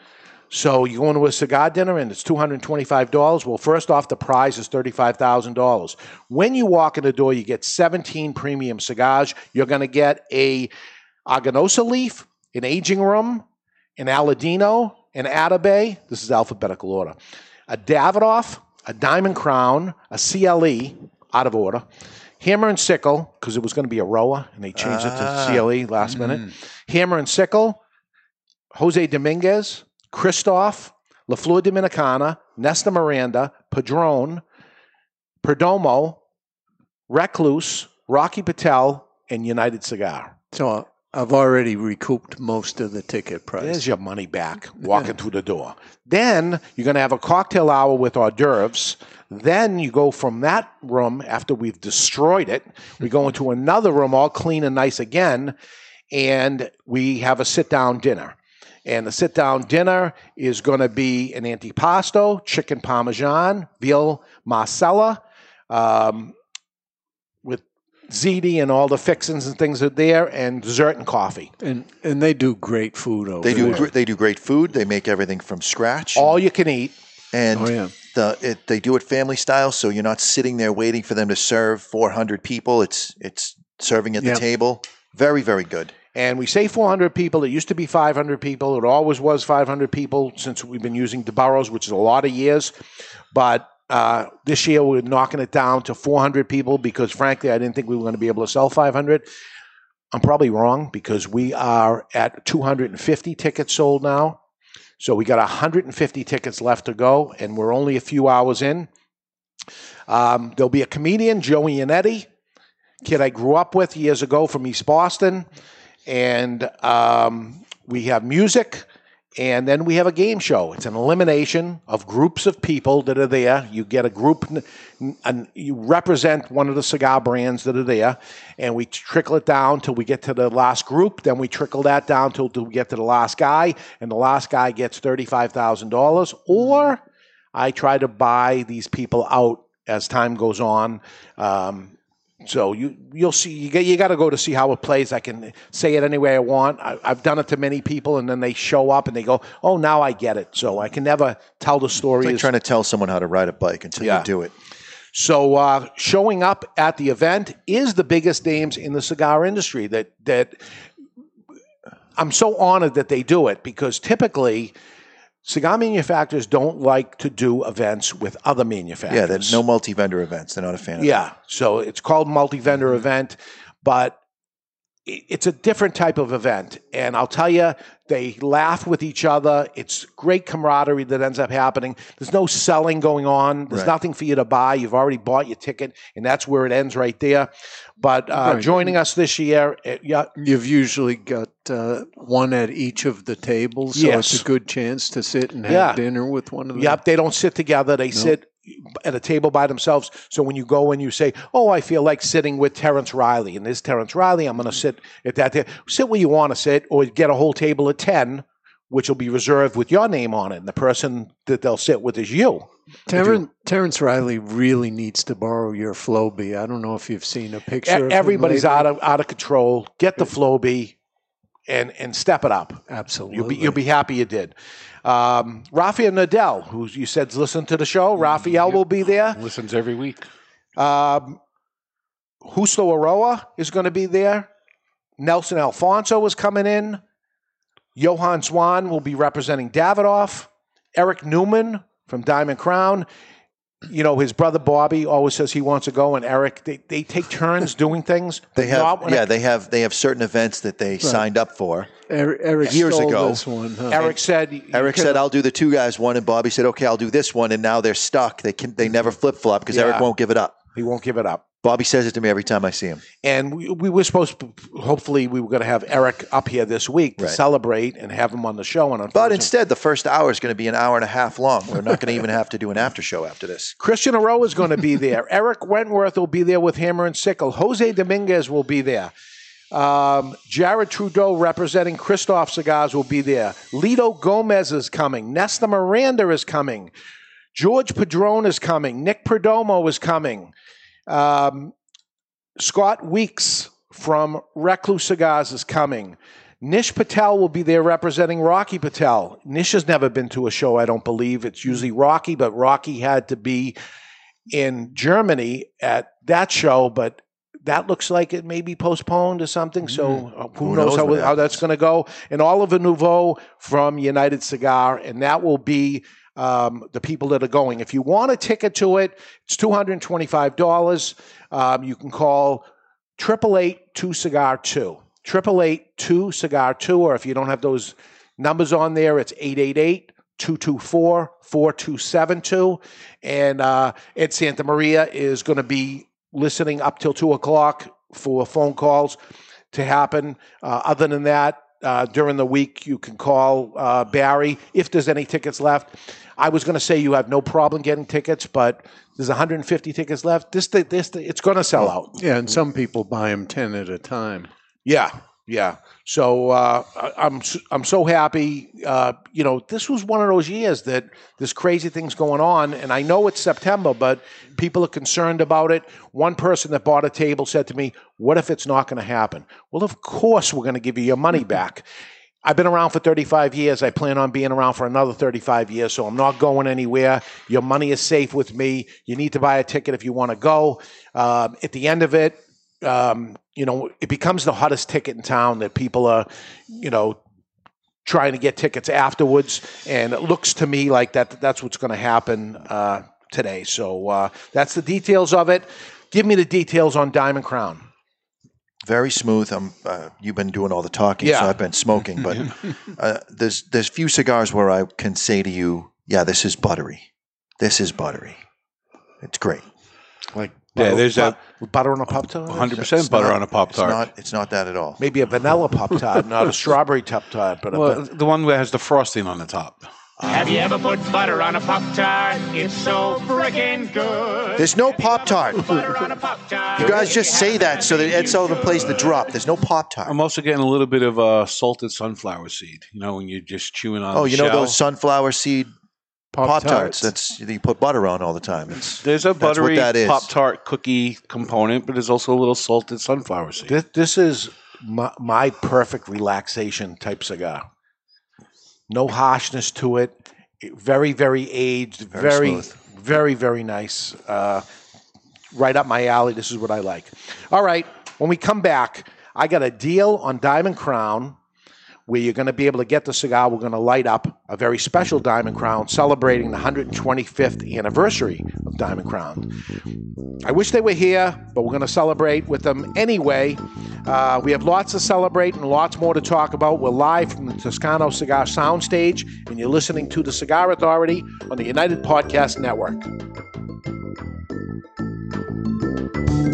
So you're going to a cigar dinner and it's $225. Well, first off, the prize is $35,000. When you walk in the door, you get 17 premium cigars. You're going to get a Aganorsa leaf, an aging room, an Aladino, an Atabay. This is alphabetical order. A Davidoff, a Diamond Crown, a CLE, out of order. Hammer and sickle, because it was going to be a Roa, and they changed Ah. it to CLE last minute. Hammer and sickle, Jose Dominguez, Kristoff, La Flor Dominicana, Nestor Miranda, Padron, Perdomo, Recluse, Rocky Patel, and United Cigar. So I've already recouped most of the ticket price. There's your money back [LAUGHS] walking through the door. Then you're going to have a cocktail hour with hors d'oeuvres. Then you go from that room after we've destroyed it. We go into another room, all clean and nice again, and we have a sit down dinner. And the sit down dinner is going to be an antipasto, chicken parmesan, veal marcella, um, with ziti and all the fixings and things are there, and dessert and coffee. And and they do great food over They do there. gr- they do great food. They make everything from scratch. All you can eat. And Oh, yeah. the it, they do it family style, so you're not sitting there waiting for them to serve 400 people. It's it's serving at the Yeah. table. Very very good. And we say 400 people. It used to be 500 people. It always was 500 people since we've been using DeBarros, which is a lot of years. But uh, this year we're knocking it down to 400 people because, frankly, I didn't think we were going to be able to sell 500. I'm probably wrong because we are at 250 tickets sold now. So we got 150 tickets left to go, and we're only a few hours in. Um, there'll be a comedian, Joey Yannetti, kid I grew up with years ago from East Boston and um, we have music, and then we have a game show. It's an elimination of groups of people that are there. You get a group, and you represent one of the cigar brands that are there, and we trickle it down till we get to the last group. Then we trickle that down till, we get to the last guy, and the last guy gets thirty-five thousand dollars or I try to buy these people out as time goes on. Um, so you you'll see you get you got to go to see how it plays. I can say it any way I want. I, I've done it to many people, and then they show up and they go, "Oh, now I get it." So I can never tell the story. It's like as- trying to tell someone how to ride a bike until Yeah. you do it. so uh, showing up at the event is the biggest names in the cigar industry. That that I'm so honored that they do it because typically cigar manufacturers don't like to do events with other manufacturers. Yeah, there's no multi-vendor events. They're not a fan of Yeah, so it's called multi-vendor event, but it's a different type of event. And I'll tell you, they laugh with each other. It's great camaraderie that ends up happening. There's no selling going on. There's Right. nothing for you to buy. You've already bought your ticket, and that's where it ends right there. But uh, Right. joining us this year, uh, yeah, You've usually got uh, one at each of the tables, so Yes. it's a good chance to sit and have Yeah. dinner with one of them. Yep, they don't sit together. They sit at a table by themselves. So when you go and you say, "Oh, I feel like sitting with Terrence Riley," and this Terrence Riley, I'm going to sit at that. Sit where you want to sit, or get a whole table of ten, which will be reserved with your name on it, and the person that they'll sit with is you. Terrence, Terrence Riley really needs to borrow your Flowbee. I don't know if you've seen a picture. E- Everybody's lately. out of out of control. Get the Flowbee and and step it up. Absolutely. You'll be you'll be happy you did. Um, Rafael Nodal, who you said listen to the show, Rafael will be there. Listens every week. Um, Justo Eiroa is going to be there. Nelson Alfonso is coming in. Johan Swan will be representing Davidoff. Eric Newman from Diamond Crown. You know, his brother Bobby always says he wants to go, and Eric, they, they take turns [LAUGHS] doing things. They have, yeah, it- they have they have certain events that they signed up for Eric, Eric years ago. this one, huh? Eric said, Eric said, "I'll do the two guys one," and Bobby said, "Okay, I'll do this one." And now they're stuck. They can they never flip flop because Eric won't give it up. He won't give it up. Bobby says it to me every time I see him. And we, we were supposed to, hopefully, we were going to have Eric up here this week to Right. celebrate and have him on the show. And But instead, the first hour is going to be an hour and a half long. We're not going to even have to do an after show after this. [LAUGHS] Christian Eiroa is going to be there. [LAUGHS] Eric Wentworth will be there with Hammer and Sickle. Jose Dominguez will be there. Um, Jared Trudeau representing Kristoff Cigars will be there. Lito Gomez is coming. Nestor Miranda is coming. George Padron is coming. Nick Perdomo is coming. Um, Scott Weeks from Recluse Cigars is coming. Nish Patel will be there representing Rocky Patel. Nish has never been to a show, I don't believe. It's usually Rocky, but Rocky had to be in Germany at that show, but that looks like it may be postponed or something. So uh, who, Who knows, knows how, how that's going to go? And Oliver Nouveau from United Cigar, and that will be um, the people that are going. If you want a ticket to it, it's two hundred and twenty-five dollars. Um, you can call triple eight two cigar two. Triple eight two cigar two, or if you don't have those numbers on there, it's 888 224 4272. And uh, Ed Santa Maria is going to be listening up till two o'clock for phone calls to happen. Uh, other than that, uh, during the week, you can call uh, Barry if there's any tickets left. I was going to say you have no problem getting tickets, but there's 150 tickets left. This, this, it's going to sell out. Yeah, and some people buy them 10 at a time. Yeah, yeah. So uh, I'm I'm so happy. Uh, you know, this was one of those years that this crazy thing's going on, and I know it's September, but people are concerned about it. One person that bought a table said to me, "What if it's not going to happen?" Well, of course we're going to give you your money back. I've been around for 35 years. I plan on being around for another 35 years, so I'm not going anywhere. Your money is safe with me. You need to buy a ticket if you want to go. Um, at the end of it, um, you know, it becomes the hottest ticket in town that people are, you know, trying to get tickets afterwards. And it looks to me like that that's what's going to happen uh, today. So uh, that's the details of it. Give me the details on Diamond Crown. Very smooth. I'm, uh, you've been doing all the talking, Yeah. so I've been smoking. But [LAUGHS] uh, there's there's few cigars where I can say to you, "Yeah, this is buttery. This is buttery. It's great." Like Yeah, butter- there's that bu- butter on a pop tart. 100% butter on a Pop It's Tart. not. It's not that at all. Maybe a vanilla pop tart, [LAUGHS] not a strawberry pop tart, but a the one that has the frosting on the top. Have you ever put butter on a Pop Tart? It's so freaking good. There's no Pop Tart. Butter on a Pop Tart. You guys just say that so that Ed Sullivan plays the drop. There's no Pop Tart. I'm also getting a little bit of uh, salted sunflower seed. You know, when you're just chewing on. Oh, the you know shell. those sunflower seed Pop tarts. That's [LAUGHS] you put butter on all the time. It's, There's a buttery that is. Pop Tart cookie component, but there's also a little salted sunflower seed. This, this is my, my perfect relaxation type cigar. No harshness to it. It- Very, very aged. Very Very, smooth. very, very nice. Uh, right up my alley. This is what I like. All right. When we come back, I got a deal on Diamond Crown where you're going to be able to get the cigar. We're going to light up a very special Diamond Crown celebrating the 125th anniversary of Diamond Crown. I wish they were here, but we're going to celebrate with them anyway. Uh, we have lots to celebrate and lots more to talk about. We're live from the Toscano Cigar Soundstage, and you're listening to the Cigar Authority on the United Podcast Network.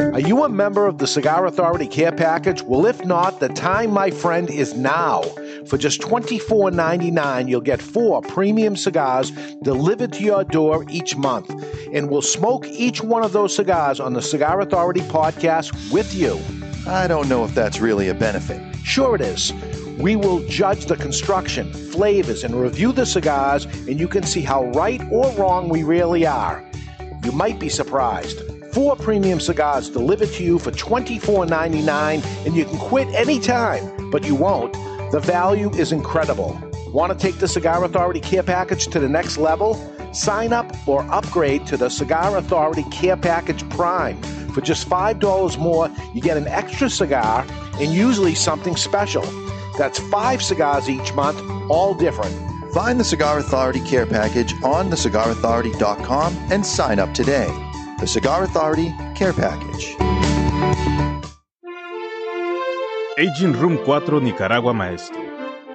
Are you a member of the Cigar Authority Care Package? Well, if not, the time, my friend, is now. For just $24.99, you'll get four premium cigars delivered to your door each month. And we'll smoke each one of those cigars on the Cigar Authority podcast with you. I don't know if that's really a benefit. Sure, it is. We will judge the construction, flavors, and review the cigars, and you can see how right or wrong we really are. You might be surprised. Four premium cigars delivered to you for $24.99, and you can quit anytime, but you won't. The value is incredible. Want to take the Cigar Authority Care Package to the next level? Sign up or upgrade to the Cigar Authority Care Package Prime. For just $5 more, you get an extra cigar and usually something special. That's five cigars each month, all different. Find the Cigar Authority Care Package on thecigarauthority.com and sign up today. The Cigar Authority Care Package. Aging Room 4 Nicaragua Maestro.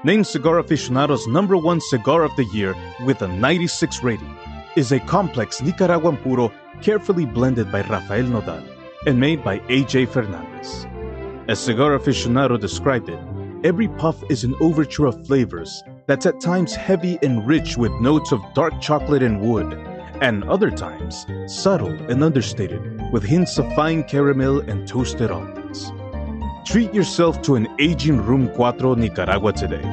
Named Cigar Aficionado's number one cigar of the year with a 96 rating, is a complex Nicaraguan puro carefully blended by Rafael Nodal and made by AJ Fernandez. As Cigar Aficionado described it, every puff is an overture of flavors that's at times heavy and rich with notes of dark chocolate and wood, and other times subtle and understated with hints of fine caramel and toasted almonds. Treat yourself to an aging Room 4 Nicaragua today.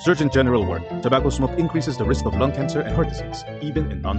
Surgeon General word tobacco smoke increases the risk of lung cancer and heart disease, even in non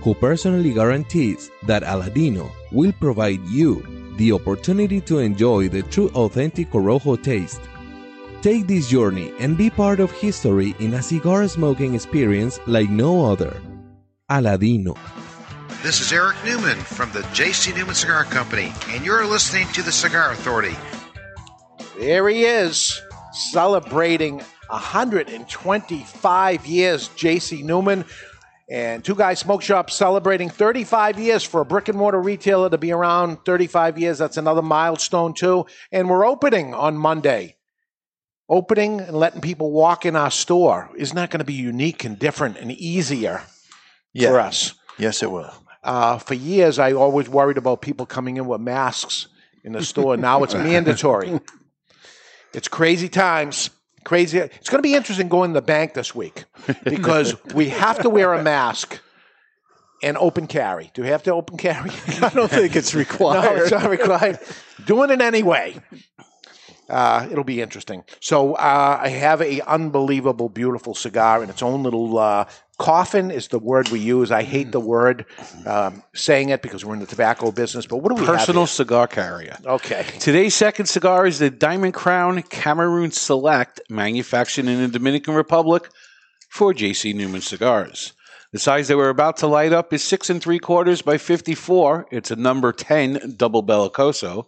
who personally guarantees that Aladino will provide you the opportunity to enjoy the true authentic Corojo taste. Take this journey and be part of history in a cigar smoking experience like no other. Aladino. This is Eric Newman from the J.C. Newman Cigar Company, and you're listening to the Cigar Authority. There he is, celebrating 125 years, J.C. Newman. And Two Guys Smoke Shop celebrating 35 years for a brick and mortar retailer to be around 35 years. That's another milestone, too. And we're opening on Monday. Opening and letting people walk in our store. Isn't that going to be unique and different and easier Yeah. for us? Yes, it will. Uh, for years, I always worried about people coming in with masks in the store. Now it's [LAUGHS] mandatory. It's crazy times. Crazy. It's going to be interesting going to the bank this week because [LAUGHS] we have to wear a mask and open carry. Do we have to open carry? [LAUGHS] I don't think it's required. [LAUGHS] no, it's not required. Doing it anyway. Uh, it'll be interesting. So uh, I have a unbelievable, beautiful cigar in its own little uh, coffin. Is the word we use? I hate the word um, saying it because we're in the tobacco business. But what do we Personal have? cigar carrier. Okay. Today's second cigar is the Diamond Crown Cameroon Select, manufactured in the Dominican Republic for J.C. Newman Cigars. The size that we're about to light up is six and three quarters by 54. It's a number 10 double bellicoso,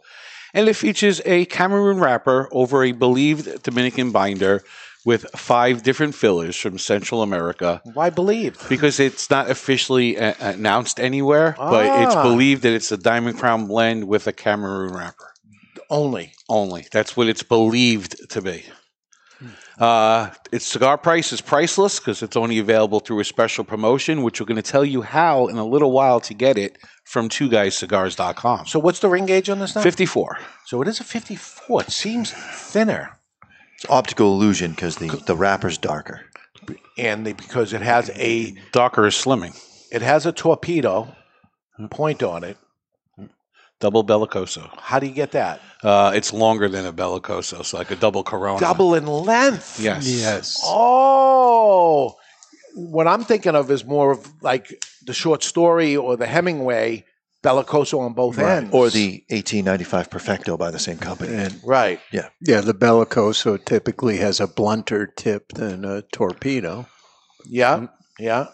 and it features a Cameroon wrapper over a believed Dominican binder with five different fillers from Central America. Why believed? Because it's not officially uh, announced anywhere, but it's Ah. believed that it's a Diamond Crown blend with a Cameroon wrapper. Only. Only. That's what it's believed to be. Uh, its cigar price is priceless because it's only available through a special promotion, which we're going to tell you how in a little while to get it from twoguyscigars.com. So what's the ring gauge on this now? 54. So it is a 54. It seems thinner. It's optical illusion because the, the wrapper's darker. And the, because it has a darker is slimming. It has a torpedo point on it. Double bellicoso. How do you get that? Uh, it's longer than a bellicoso, so like a double corona. Double in length. Yes. Yes. Oh, what I'm thinking of is more of like the short story or the Hemingway bellicoso on both ends. Or the 1895 Perfecto by the same company. And right. Yeah. Yeah, the bellicoso typically has a blunter tip than a torpedo. Yeah, yeah.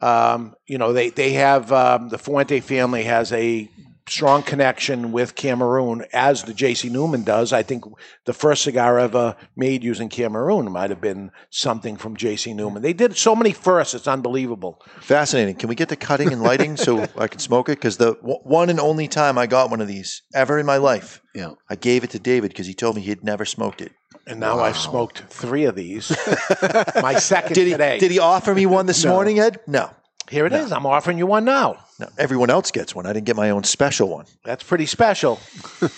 Um, you know, they they have um, the Fuente family has a strong connection with Cameroon, as the J.C. Newman does. I think the first cigar ever made using Cameroon might have been something from J.C. Newman. They did so many firsts; it's unbelievable. Fascinating. Can we get the cutting and lighting so I can smoke it? Because the w- one and only time I got one of these ever in my life, Yeah. I gave it to David because he told me he'd never smoked it. And now I've smoked three of these. [LAUGHS] My second Did he, today. did he offer me one this No. morning, Ed? No. Here it is. I'm offering you one now. No. Everyone else gets one. I didn't get my own special one. That's pretty special.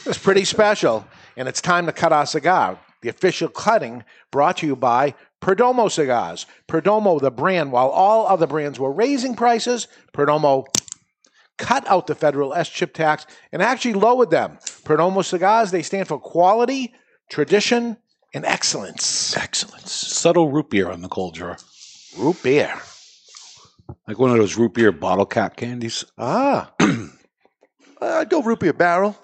it's pretty special. And it's time to cut our cigar. The official cutting brought to you by Perdomo Cigars. Perdomo, the brand, while all other brands were raising prices, Perdomo cut out the federal SCHIP tax and actually lowered them. Perdomo Cigars, they stand for quality, tradition, and excellence. Excellence. Subtle root beer on the cold drawer. Root beer. Like one of those root beer bottle cap candies. [CLEARS THROAT] Ah. I'd go root beer barrel.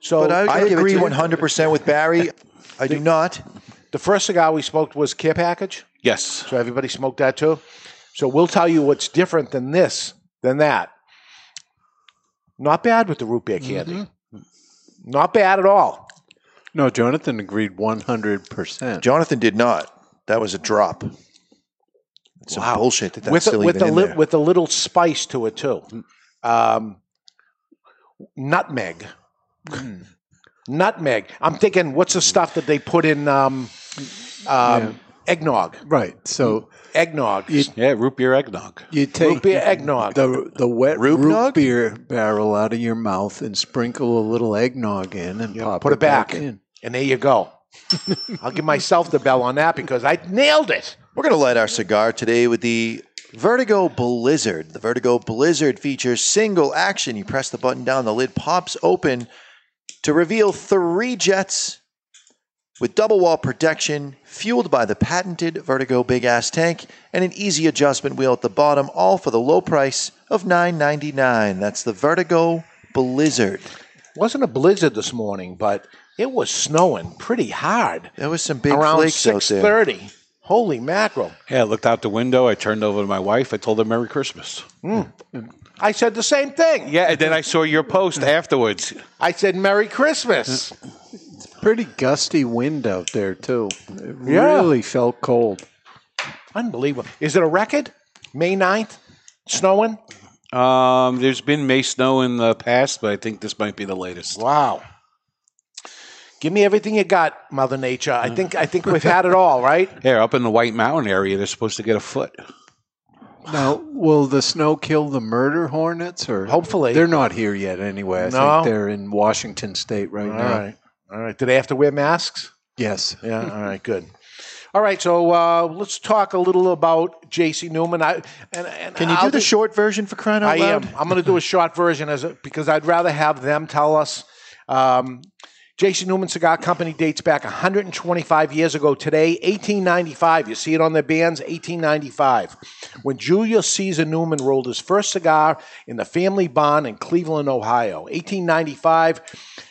So but I, I give it agree to you. 100% with Barry. [LAUGHS] I do not. The first cigar we smoked was care package. Yes. So everybody smoked that too. So we'll tell you what's different than this, than that. Not bad with the root beer candy. Not bad at all. No, Jonathan agreed 100%. Jonathan did not. That was a drop. It's some bullshit that that's with a, still with even a in li- there. with a little spice to it too. Um, nutmeg. Nutmeg. I'm thinking, what's the stuff that they put in um, um, eggnog? Right. So eggnog. Yeah, root beer eggnog. You take root beer eggnog. the the wet Root root, beer barrel out of your mouth and sprinkle a little eggnog in and pop Put it back, in. and there you go. [LAUGHS] I'll give myself the bell on that because I nailed it. We're going to light our cigar today with the Vertigo Blizzard. The Vertigo Blizzard features single action. You press the button down, the lid pops open to reveal three jets with double wall protection, fueled by the patented Vertigo Big Ass Tank, and an easy adjustment wheel at the bottom, all for the low price of $9.99. That's the Vertigo Blizzard. wasn't a blizzard this morning, but it was snowing pretty hard. There was some big around flakes out six there. thirty. Holy mackerel! Yeah, I looked out the window. I turned over to my wife. I told her Merry Christmas. I said the same thing. Yeah, and then I saw your post [LAUGHS] afterwards. I said Merry Christmas. It's pretty gusty wind out there too. It Yeah. really felt cold. Unbelievable. Is it a record? May 9th? Snowing? Um, there's been May snow in the past, but I think this might be the latest. Wow. Give me everything you got, Mother Nature. I think I think we've had it all, right? [LAUGHS] Yeah, up in the White Mountain area, they're supposed to get a foot. Now, will the snow kill the murder hornets or Hopefully. they're not here yet anyway. I No. think they're in Washington state right All now. right. All right. Do they have to wear masks? Yes. Yeah. All right. Good. All right. So uh, let's talk a little about J.C. Newman. I, and, and Can you I'll do the short version for crying out I loud? am. I'm going to do a short version as a, because I'd rather have them tell us. Um, J.C. Newman Cigar Company dates back 125 years ago today, 1895. You see it on their bands, 1895, when Julius Caesar Newman rolled his first cigar in the family barn in Cleveland, Ohio. 1895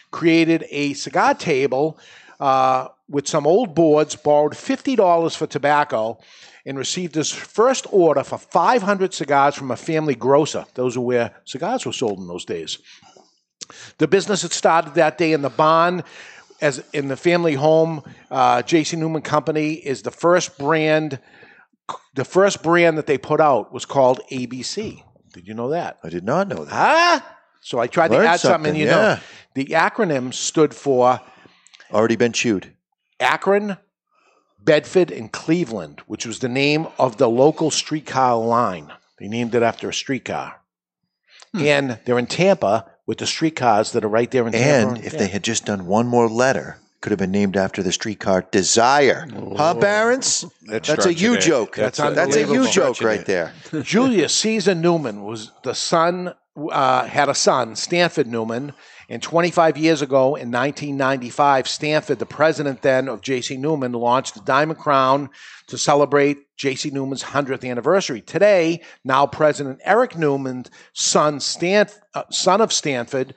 created a cigar table uh, with some old boards, borrowed $50 for tobacco, and received his first order for 500 cigars from a family grocer. Those were where cigars were sold in those days. The business had started that day in the barn, as in the family home. Uh, J.C. Newman Company is the first brand. The first brand that they put out was called ABC. Did you know that? I did not know that. Ah, so I tried Learned to add something. something, you yeah. know, the acronym stood for Already been chewed. Akron, Bedford, and Cleveland, which was the name of the local streetcar line. They named it after a streetcar. Hmm. And they're in Tampa with the streetcars that are right there in Tampa. And if Yeah. they had just done one more letter, could have been named after the streetcar Desire. Huh, Barons? That's, a stretching you joke. That's That's, a, you joke right it. there. [LAUGHS] Julius Caesar Newman was the son, uh, had a son, Stanford Newman. And 25 years ago, in 1995, Stanford, the president then of J.C. Newman, launched the Diamond Crown to celebrate J.C. Newman's 100th anniversary. Today, now President Eric Newman's son, Stan, uh, son of Stanford,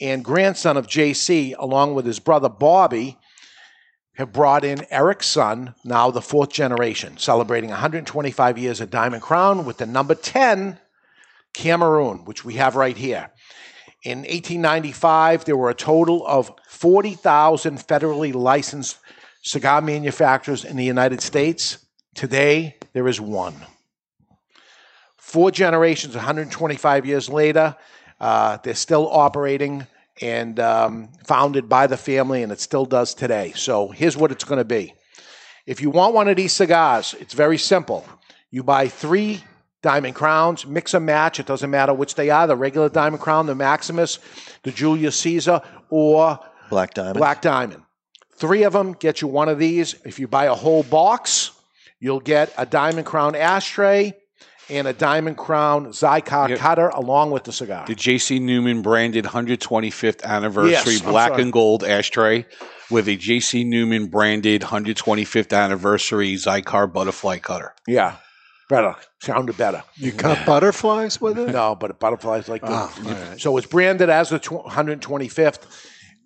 and grandson of J.C., along with his brother Bobby, have brought in Eric's son, now the fourth generation, celebrating 125 years of Diamond Crown with the number 10 Cameroon, which we have right here. In 1895, there were a total of 40,000 federally licensed cigar manufacturers in the United States. Today, there is one. Four generations, 125 years later, uh, they're still operating and um, founded by the family, and it still does today. So here's what it's going to be. If you want one of these cigars, it's very simple. You buy three Diamond Crowns, mix and match. It doesn't matter which they are the regular Diamond Crown, the Maximus, the Julius Caesar, or Black Diamond. Black Diamond. Three of them get you one of these. If you buy a whole box, you'll get a Diamond Crown ashtray and a Diamond Crown Xikar Yep. cutter along with the cigar. The J.C. Newman branded 125th anniversary Yes, black sorry. and gold ashtray with a J.C. Newman branded 125th anniversary Xikar butterfly cutter. Yeah, better. Sounded better. You cut butterflies with it? No, but butterflies like Oh, this. So it's branded as the tw- 125th.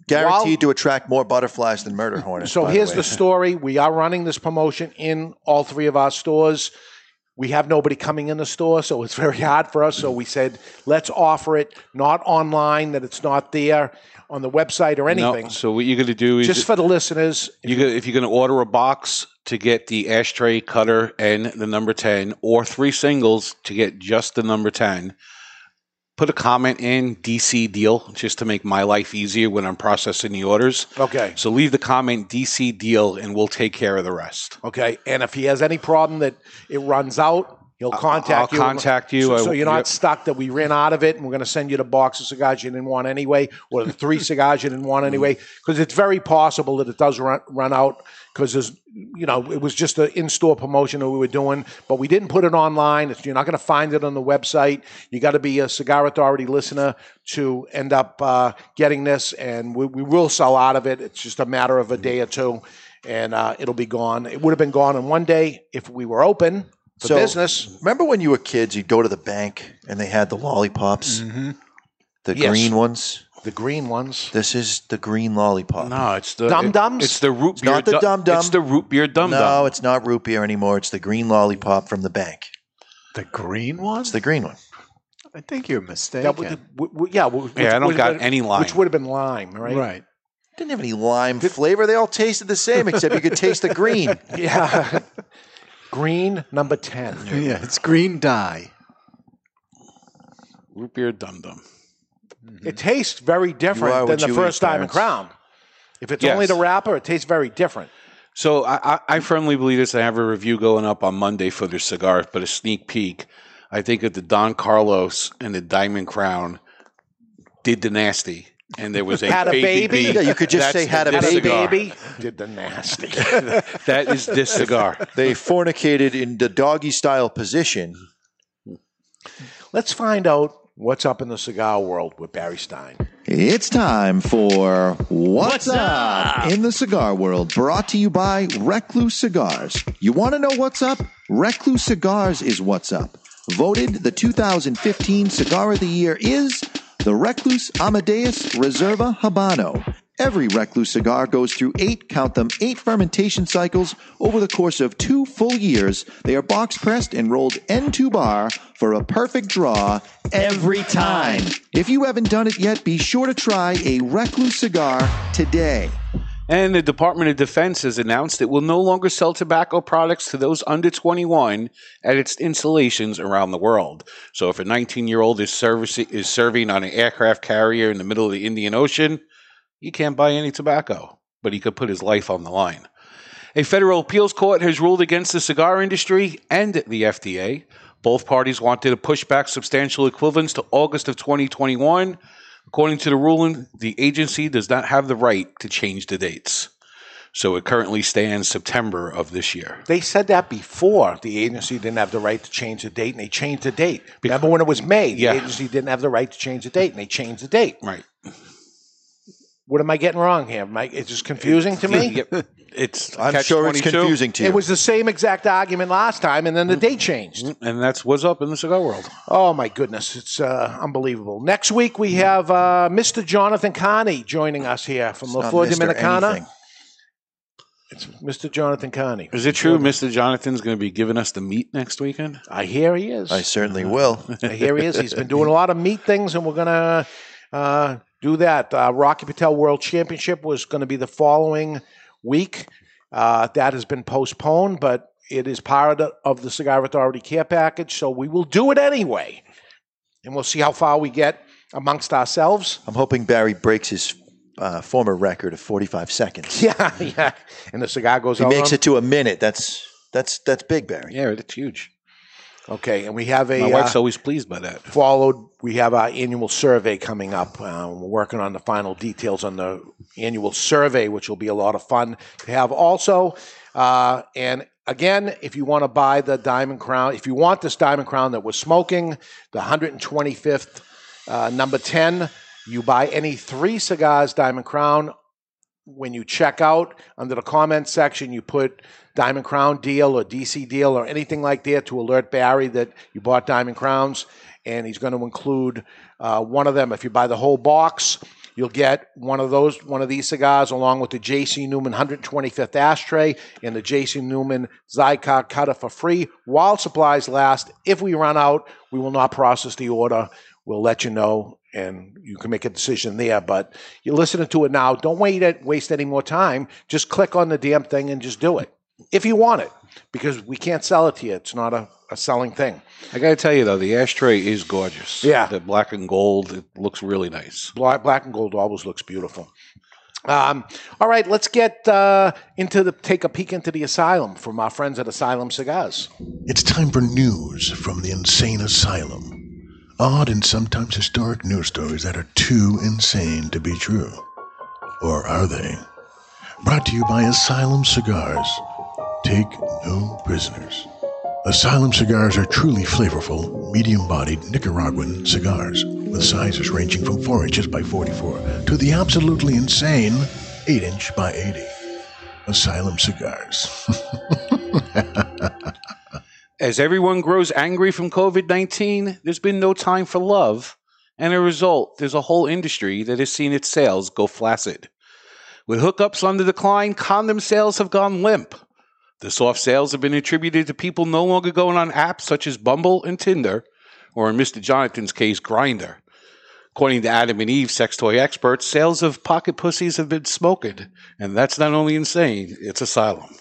Guaranteed to attract more butterflies than murder hornets. So here's way. the story. We are running this promotion in all three of our stores. We have nobody coming in the store, so it's very hard for us. So we said, let's offer it not online, that it's not there on the website or anything. No, so what you're going to do is Just for the listeners, you go, if you're going to order a box to get the ashtray cutter and the number 10 or three singles to get just the number 10 put a comment in dc deal just to make my life easier when i'm processing the orders Okay. so leave the comment dc deal and we'll take care of the rest Okay, and if he has any problem that it runs out, he'll contact you. I'll you. contact you. So, so you're not yep. stuck that we ran out of it and we're going to send you the box of cigars you didn't want anyway, or the three [LAUGHS] cigars you didn't want anyway, because it's very possible that it does run, run out because there's, you know, it was just an in-store promotion that we were doing, but we didn't put it online. It's, you're not going to find it on the website. You got to be a Cigar Authority listener to end up uh, getting this, and we, we will sell out of it. It's just a matter of a day or two, and uh, it'll be gone. It would have been gone in one day if we were open for So, business. Remember when you were kids, you'd go to the bank and they had the lollipops, Mm-hmm. the Yes. green ones. The green ones. This is the green lollipop. no it's the Dum it- Dums? it's the root It's beer not the dum dum. it's the root beer dum No, it's not root beer anymore. It's the green lollipop from the bank. The green one? It's the green one. I think you're mistaken. That would, w- w- yeah, w- Yeah, I don't got been- any lime. Which would have been lime, right? right. Didn't have any lime flavor. They all tasted the same, except you could taste the green. [LAUGHS] Yeah. [LAUGHS] Green number 10. [LAUGHS] Yeah, it's green dye. root beer dum dum mm-hmm. It tastes very are different than what the you first eat, Diamond Crown. If it's Yes. only the wrapper, it tastes very different. So I, I, I firmly believe this. I have a review going up on Monday for their cigars, but a sneak peek. I think that the Don Carlos and the Diamond Crown did the nasty, and there was a Had a baby? bee. Yeah, you could just That's say had a this Had a cigar. baby, did the nasty. [LAUGHS] That is this cigar. They fornicated in the doggy style position. Let's find out what's up in the cigar world with Barry Stein. It's time for What's, up? in the cigar world, brought to you by Recluse Cigars. You want to know what's up? Recluse Cigars is what's up. Voted the 2015 Cigar of the Year is the Recluse Amadeus Reserva Habano. Every Recluse cigar goes through eight, count them, eight fermentation cycles over the course of two full years. They are box pressed and rolled entubado for a perfect draw every time. If you haven't done it yet, be sure to try a Recluse cigar today. And the Department of Defense has announced it will no longer sell tobacco products to those under 21 at its installations around the world. So if a 19 year old is, servicing, is serving on an aircraft carrier in the middle of the Indian Ocean, he can't buy any tobacco, but he could put his life on the line. A federal appeals court has ruled against the cigar industry and the FDA. Both parties wanted to push back substantial equivalence to August of 2021. According to the ruling, the agency does not have the right to change the dates. So it currently stands September of this year. They said that before the agency didn't have the right to change the date, and they changed the date. Remember when it was? Yeah. The agency didn't have the right to change the date, and they changed the date. Right. What am I getting wrong here, Mike? It's just confusing to me. It's [LAUGHS] I'm catch sure it's 22, confusing to you. It was the same exact argument last time, and then the date changed. And that's what's up in the cigar world. Oh my goodness, it's uh, unbelievable. Next week we have uh, Mr. Jonathan Carney joining us here from La not Flor Mr. Dominicana. anything. It's Mr. Jonathan Carney. Is it true Mr. Jonathan's going to be giving us the meat next weekend? I hear he is. I certainly will. I hear he is. He's been doing a lot of meat things, and we're gonna uh, do that. Uh, Rocky Patel World Championship was going to be the following week. Uh, that has been postponed, but it is part of the, Cigar Authority care package, so we will do it anyway, and we'll see how far we get amongst ourselves. I'm hoping Barry breaks his uh, former record of 45 seconds. [LAUGHS] Yeah, yeah. And the cigar goes he makes on- it to a minute. That's that's that's big, Barry. Yeah, it's huge. Okay, and we have a My wife's uh, always pleased by that. followed. We have our annual survey coming up. Uh, we're working on the final details on the annual survey, which will be a lot of fun to have also. Uh, and again, if you want to buy the Diamond Crown, if you want this Diamond Crown that we're smoking, the 125th uh, number 10, you buy any three cigars Diamond Crown. When you check out under the comment section, you put Diamond Crown deal or DC deal or anything like that to alert Barry that you bought Diamond Crowns, and he's going to include uh, one of them. If you buy the whole box, you'll get one of those, one of these cigars, along with the J.C. Newman 125th ashtray and the J.C. Newman Xikar cutter for free while supplies last. If we run out, we will not process the order. We'll let you know, and you can make a decision there. But you're listening to it now. Don't wait it, waste any more time. Just click on the damn thing and just do it if you want it, because we can't sell it to you. It's not a, a selling thing. I got to tell you though, the ashtray is gorgeous. Yeah. the black and gold. It looks really nice. Black, black and gold always looks beautiful. Um, all right, let's get uh, into the take a peek into the asylum from our friends at Asylum Cigars. It's time for news from the insane asylum. Odd and sometimes historic news stories that are too insane to be true. Or are they? Brought to you by Asylum Cigars. Take no prisoners. Asylum cigars are truly flavorful, medium bodied Nicaraguan cigars, with sizes ranging from 4 inches by 44 to the absolutely insane 8 inch by 80. Asylum Cigars. [LAUGHS] As everyone grows angry from COVID 19, there's been no time for love. And as a result, there's a whole industry that has seen its sales go flaccid. With hookups on the decline, condom sales have gone limp. The soft sales have been attributed to people no longer going on apps such as Bumble and Tinder, or in Mr. Jonathan's case, Grindr. According to Adam and Eve sex toy experts, sales of pocket pussies have been smoking. And that's not only insane, it's asylum.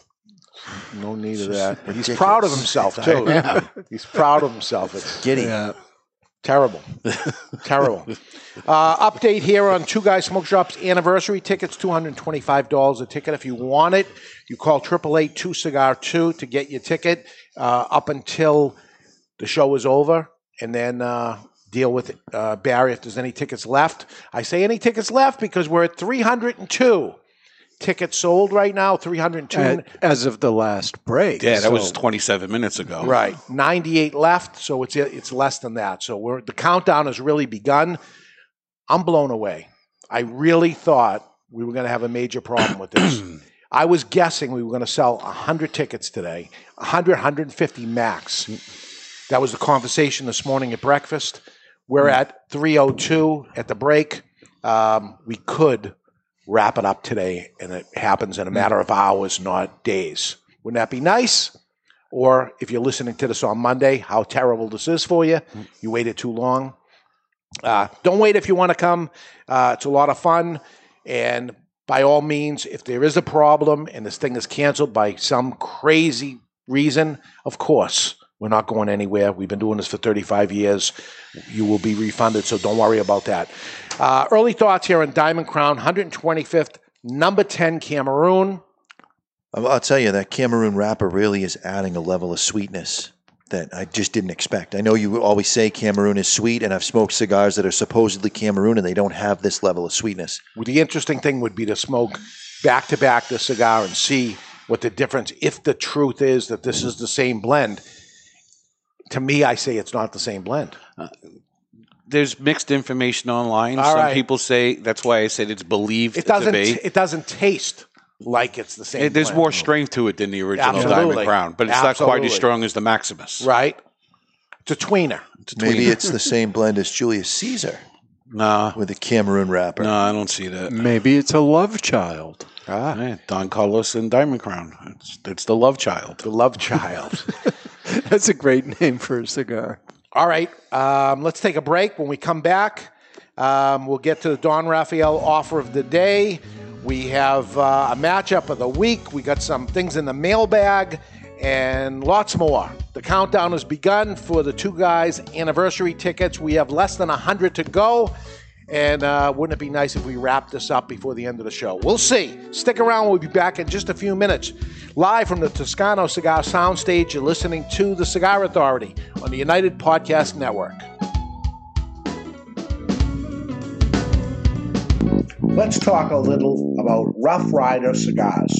No need of that. He's proud of himself [LAUGHS] too. Yeah. He's proud of himself. It's Giddy. Terrible. Terrible. [LAUGHS] Uh, update here on Two Guys Smoke Shop's anniversary tickets, $225 a ticket. If you want it, you call 888 2 Cigar 2 to get your ticket uh, up until the show is over and then uh, deal with it. uh, Barry if there's any tickets left. I say any tickets left because we're at 302 tickets sold right now, 302. A- As of the last break. Yeah, that was 27 minutes ago. Right, 98 left, so it's it's less than that. So we're the countdown has really begun. I'm blown away. I really thought we were going to have a major problem with this. [CLEARS THROAT] I was guessing we were going to sell 100 tickets today, 100, 150 max. That was the conversation this morning at breakfast. We're at 302 at the break. Um, we could wrap it up today, and it happens in a matter of hours, not days. Wouldn't that be nice? Or if you're listening to this on Monday, how terrible this is for you. You waited too long. Uh, don't wait if you want to come. Uh, it's a lot of fun. And by all means, if there is a problem and this thing is canceled by some crazy reason, of course, we're not going anywhere. We've been doing this for 35 years. You will be refunded, so don't worry about that. Uh, early thoughts here on Diamond Crown, 125th, number 10, Cameroon. I'll I'll tell you that Cameroon wrapper really is adding a level of sweetness that I just didn't expect. I know you always say Cameroon is sweet, and I've smoked cigars that are supposedly Cameroon, and they don't have this level of sweetness. Well, the interesting thing would be to smoke back to back the cigar and see what the difference, if the truth is that this is the same blend. To me, I say it's not the same blend. There's mixed information online. All Some right. people say that's why I said it's believed It doesn't. to be. It doesn't taste like it's the same. It- there's blend. more strength to it than the original Absolutely. Diamond Crown, but it's not quite as strong as the Maximus. right? It's a tweener. Maybe tweener. it's the same blend as Julius Caesar Nah, with a Cameroon wrapper. no, I don't see that. Maybe it's a love child. Ah, yeah, Don Carlos and Diamond Crown. It's, it's the love child. The love child. [LAUGHS] That's a great name for a cigar. All right, um, let's take a break. When we come back, um, we'll get to the Don Raphael offer of the day. We have uh, a matchup of the week. We got some things in the mailbag and lots more. The countdown has begun for the two guys' anniversary tickets. We have less than 100 to go. And uh, wouldn't it be nice if we wrap this up before the end of the show? We'll see. Stick around. We'll be back in just a few minutes. Live from the Toscano Cigar Soundstage, you're listening to The Cigar Authority on the United Podcast Network. Let's talk a little about Rough Rider cigars.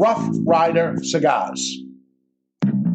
Rough Rider Cigars.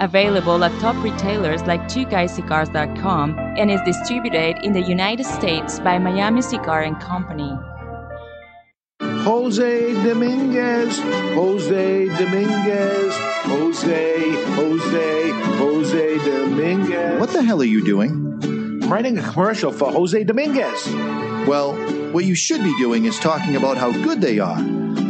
Available at top retailers like twoguyscigars.com and is distributed in the United States by Miami Cigar and Company. Jose Dominguez, Jose Dominguez, Jose, Jose, Jose Dominguez. What the hell are you doing? I'm writing a commercial for Jose Dominguez. Well, what you should be doing is talking about how good they are.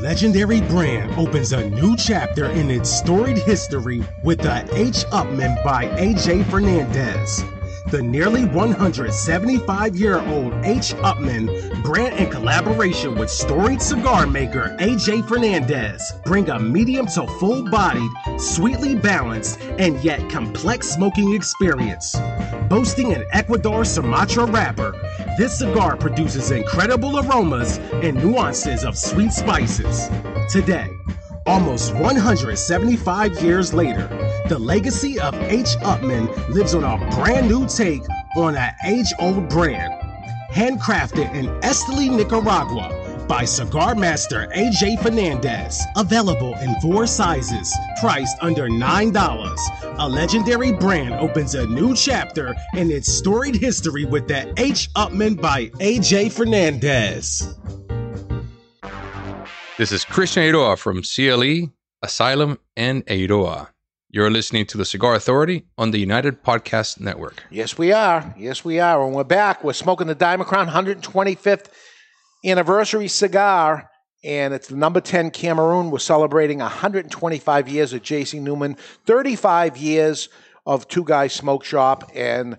Legendary brand opens a new chapter in its storied history with the H. Upmann by AJ Fernandez. The nearly 175 year old H. Upmann brand in collaboration with storied cigar maker AJ Fernandez bring a medium to full bodied, sweetly balanced, and yet complex smoking experience. Boasting an Ecuador Sumatra wrapper, this cigar produces incredible aromas and nuances of sweet spices. Today, Almost 175 years later, the legacy of H. Upmann lives on a brand new take on an age old brand. Handcrafted in Esteli, Nicaragua by cigar master AJ Fernandez. Available in four sizes, priced under $9. A legendary brand opens a new chapter in its storied history with the H. Upmann by AJ Fernandez. This is Christian Eiroa from CLE, Asylum, and Eiroa. You're listening to the Cigar Authority on the United Podcast Network. Yes, we are. Yes, we are. And we're back. We're smoking the Diamond Crown 125th anniversary cigar, and it's the number 10 Cameroon. We're celebrating 125 years of J.C. Newman, 35 years of Two Guys Smoke Shop, and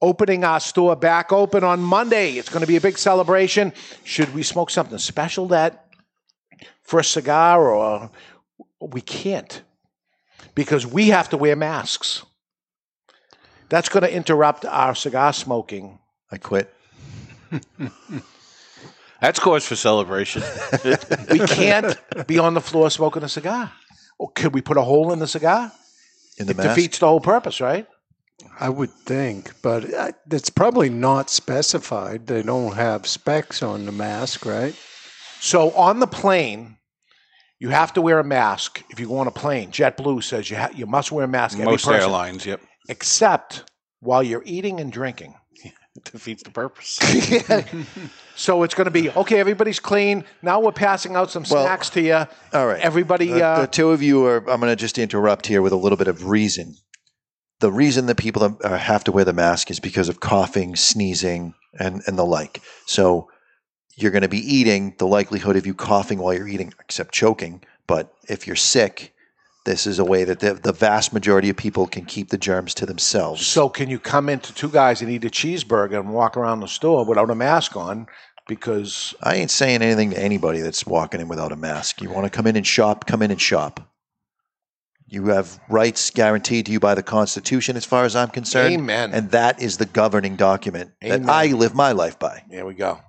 opening our store back open on Monday. It's going to be a big celebration. Should we smoke something special that for a cigar or we can't because we have to wear masks. That's going to interrupt our cigar smoking. I quit. [LAUGHS] That's cause for celebration. [LAUGHS] we can't be on the floor smoking a cigar. Or could we put a hole in the cigar? In the it mask? defeats the whole purpose, right? I would think, but uh, it's probably not specified. They don't have specs on the mask, right? So on the plane, you have to wear a mask if you go on a plane. JetBlue says you ha- you must wear a mask. every Most person, airlines, yep. except while you're eating and drinking. It [LAUGHS] defeats the purpose. [LAUGHS] So it's going to be okay. Everybody's clean. Now we're passing out some Well, snacks to you. All right. Everybody. The, uh, the two of you are, I'm going to just interrupt here with a little bit of reason. The reason that people uh, have to wear the mask is because of coughing, sneezing, and, and the like. So you're going to be eating, the likelihood of you coughing while you're eating, except choking. But if you're sick, this is a way that the, the vast majority of people can keep the germs to themselves. So can you come into two guys and eat a cheeseburger and walk around the store without a mask on? Because I ain't saying anything to anybody that's walking in without a mask. You want to come in and shop, come in and shop. You have rights guaranteed to you by the Constitution, as far as I'm concerned. Amen. And that is the governing document Amen. that I live my life by. there we go.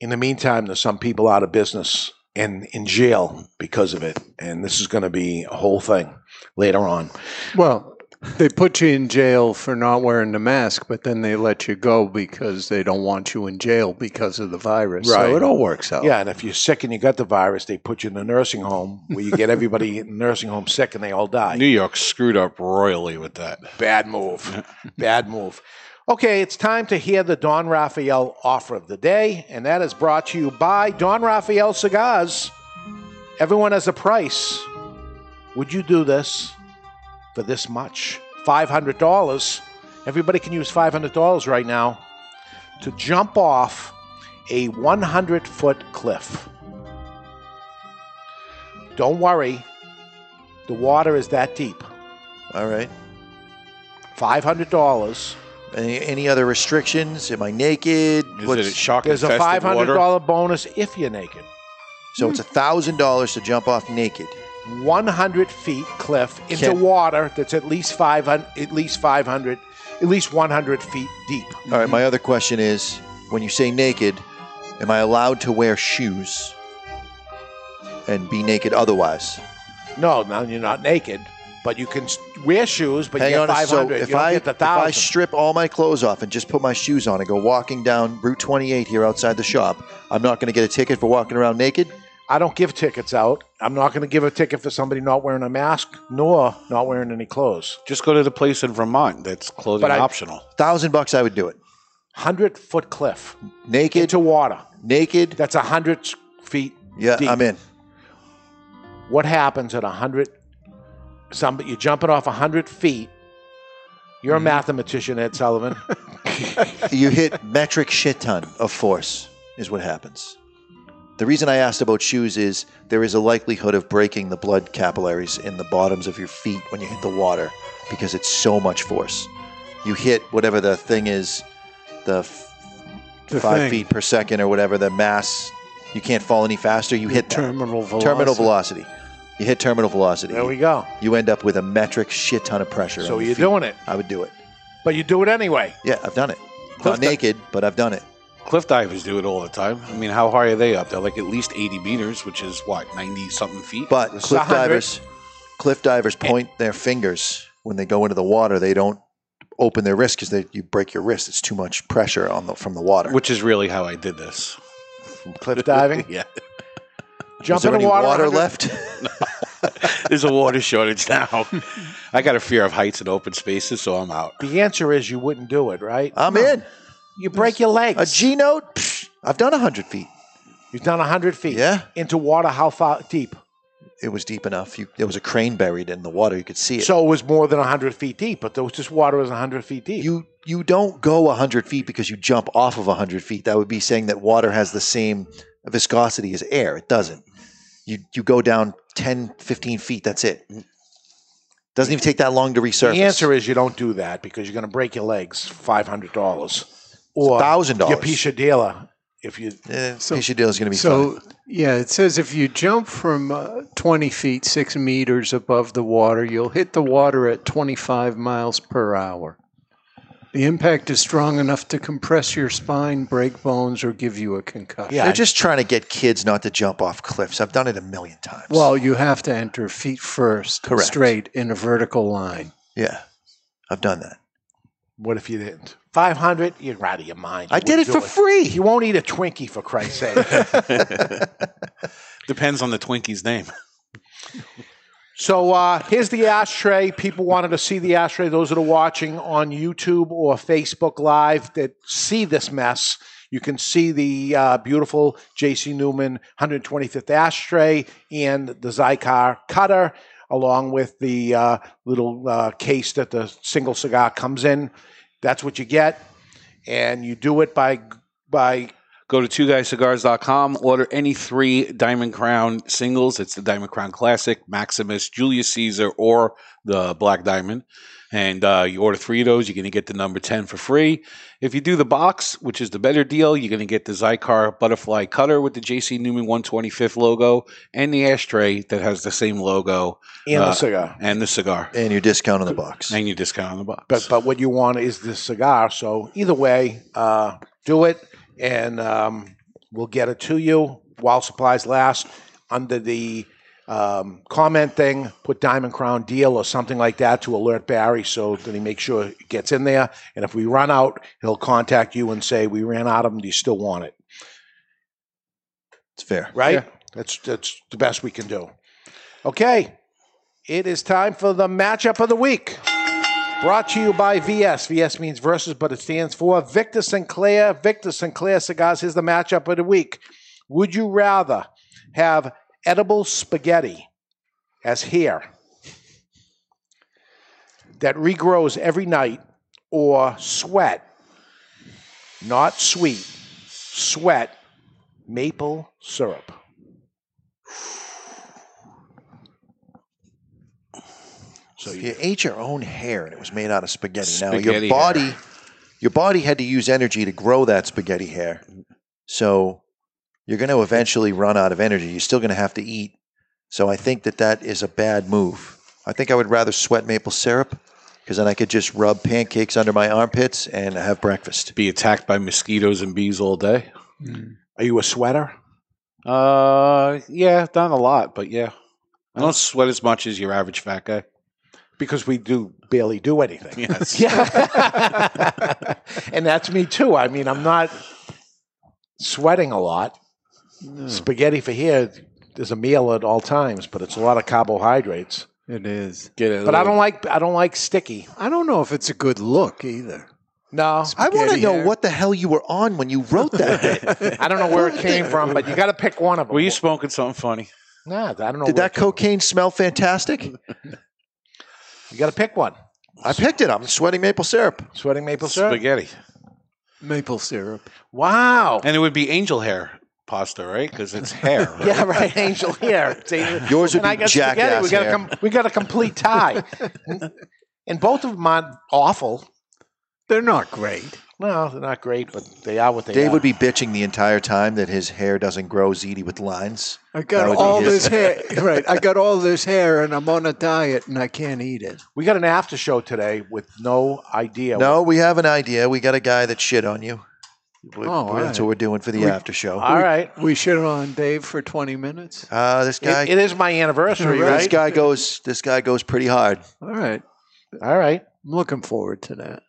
In the meantime, there's some people out of business and in jail because of it, and this is going to be a whole thing later on. Well, they put you in jail for not wearing the mask, but then they let you go because they don't want you in jail because of the virus. So it all works out. Yeah, and if you're sick and you got the virus, they put you in a nursing home where you get everybody [LAUGHS] in the nursing home sick and they all die. New York screwed up royally with that. Bad move. [LAUGHS] Bad move. Okay, it's time to hear the Don Raphael offer of the day, and that is brought to you by Don Raphael Cigars. Everyone has a price. Would you do this for this much? $500. Everybody can use $500 right now to jump off a 100 foot cliff. Don't worry, the water is that deep. All right. $500. Any, any other restrictions? Am I naked? Is it shocking? There's a five hundred dollar bonus if you're naked. So it's a thousand dollars to jump off naked. One hundred feet cliff into Can- water that's at least five hundred, at least five hundred, at least one hundred feet deep. All right. My other question is, when you say naked, am I allowed to wear shoes and be naked otherwise? No, now you're not naked, but you can wear shoes. But Hang you on. get five So hundred. if you don't I get the if I strip all my clothes off and just put my shoes on and go walking down Route 28 here outside the shop, I'm not going to get a ticket for walking around naked. I don't give tickets out. I'm not going to give a ticket for somebody not wearing a mask nor not wearing any clothes. Just go to the place in Vermont that's clothing But I- optional. Thousand bucks, I would do it. Hundred foot cliff Naked into water. Naked. That's a hundred feet. Yeah, deep. I'm in. What happens at a hundred? Some you're jumping off a hundred feet. You're Mm-hmm. a mathematician, Ed Sullivan. [LAUGHS] you hit metric shit ton of force is what happens. The reason I asked about shoes is there is a likelihood of breaking the blood capillaries in the bottoms of your feet when you hit the water because it's so much force. you hit whatever the thing is, the, f- The five thing. feet per second or whatever the mass. You can't fall any faster. You hit that. terminal Terminal velocity. You hit terminal velocity. There we go. You end up with a metric shit ton of pressure. So you're feet. doing it. I would do it. But you do it anyway. Yeah, I've done it. Cliff Not di- naked, but I've done it. Cliff divers do it all the time. I mean, how high are they up? They're like at least 80 meters, which is what, 90 something feet? But It's cliff 100. divers, cliff divers point their fingers when they go into the water. They don't open their wrist because you break your wrist. It's too much pressure on the from the water. Which is really how I did this. Cliff [LAUGHS] diving? yeah. Jump Is there in the any water. water 100 left? [LAUGHS] [LAUGHS] There's a water shortage now. I got a fear of heights and open spaces, so I'm out. The answer is you wouldn't do it, right? I'm in. You break your legs. A G note? Psh, I've done 100 feet. You've done 100 feet. Yeah. Into water, how far deep? It was deep enough. You, there was a crane buried in the water. You could see it. So it was more than 100 feet deep, but there was this water was 100 feet deep. you you don't go 100 feet because you jump off of 100 feet. That would be saying that water has the same viscosity as air. It doesn't. You you go down 10, 15 feet. That's it. Doesn't even take that long to resurface. The answer is you don't do that because you're going to break your legs. Five hundred dollars or $1,000. Your pisha dealer. If you Eh, Fisher deal is going to be So fun. yeah, it says if you jump from uh, 20 feet, six meters above the water, you'll hit the water at 25 miles per hour. The impact is strong enough to compress your spine, break bones, or give you a concussion. Yeah, They're just trying to get kids not to jump off cliffs. I've done it a million times. Well, you have to enter feet first, Correct. straight in a vertical line. Yeah, I've done that. what if you didn't? Five hundred, you're out of your mind. You I did wouldn't it for free. You won't eat a Twinkie for Christ's sake. [LAUGHS] Depends on the Twinkie's name. [LAUGHS] So uh, here's the ashtray. People wanted to see the ashtray. Those that are watching on YouTube or Facebook Live that see this mess, you can see the uh, beautiful JC Newman 125th ashtray and the Xikar cutter, along with the uh, little uh, case that the single cigar comes in. That's what you get, and you do it by by Go to twoguyscigars.com, order any three Diamond Crown singles. It's the Diamond Crown Classic, Maximus, Julius Caesar, or the Black Diamond. And uh, you order three of those, you're going to get the number 10 for free. If you do the box, which is the better deal, you're going to get the Xikar Butterfly Cutter with the JC Newman 125th logo and the ashtray that has the same logo. And the uh, cigar. And the cigar. And your discount on the box. And your discount on the box. But but what you want is the cigar. So either way, uh, do it, and um, we'll get it to you while supplies last. Under the um, comment thing, put Diamond Crown deal or something like that to alert Barry so that he makes sure it gets in there. And if we run out, he'll contact you and say we ran out of them. Do you still want it? It's fair. Right? That's that's the best we can do. Okay. It is time for the matchup of the week. Brought to you by VS. VS means versus, but it stands for Victor Sinclair. Victor Sinclair Cigars. Here's the matchup of the week. Would you rather have edible spaghetti as hair that regrows every night or sweat, not sweet, sweat maple syrup? So you ate your own hair and it was made out of spaghetti. now your body, your body had to use energy to grow that spaghetti hair. So you're going to eventually run out of energy. You're still going to have to eat. So I think that that is a bad move. I think I would rather sweat maple syrup because then I could just rub pancakes under my armpits and have breakfast. Be attacked by mosquitoes and bees all day. Are you a sweater? Uh, yeah, done a lot, but yeah. I don't sweat as much as your average fat guy. Because we do barely do anything. [LAUGHS] Yes. [LAUGHS] Yeah. [LAUGHS] and that's me too. I mean, I'm not sweating a lot. Hmm. Spaghetti for here is a meal at all times, but it's a lot of carbohydrates. It is. Get it. But I don't like I don't like sticky. I don't know if it's a good look either. No. I want to know hair. what the hell you were on when you wrote that bit. I don't know where it came from, but you got to pick one of them. Were you smoking something funny? Nah, I don't know. Did that it came cocaine smell fantastic? From. You got to pick one. I picked it. I'm sweating maple syrup. Sweating maple syrup. Spaghetti. Maple syrup. Wow. And it would be angel hair pasta, right? Because it's hair. [LAUGHS] Right? Yeah, right. Angel hair. See, [LAUGHS] Yours would and I be got spaghetti. We got a com- we got a complete tie, [LAUGHS] and both of them aren't awful. They're not great. No, they're not great, but they are what they Dave are. would be bitching the entire time that his hair doesn't grow ZD with lines. I That got would be all his- this [LAUGHS] hair. Right. I got all this hair and I'm on a diet and I can't eat it. We got an after show today with no idea. No, we have an idea. We got a guy that shit on you. We- Oh, all That's right. what we're doing for the We- after show. All right. We shit on Dave for 20 minutes. Uh, this guy. It- it is my anniversary, [LAUGHS] This right? guy goes. This guy goes pretty hard. All right. All right. I'm looking forward to that.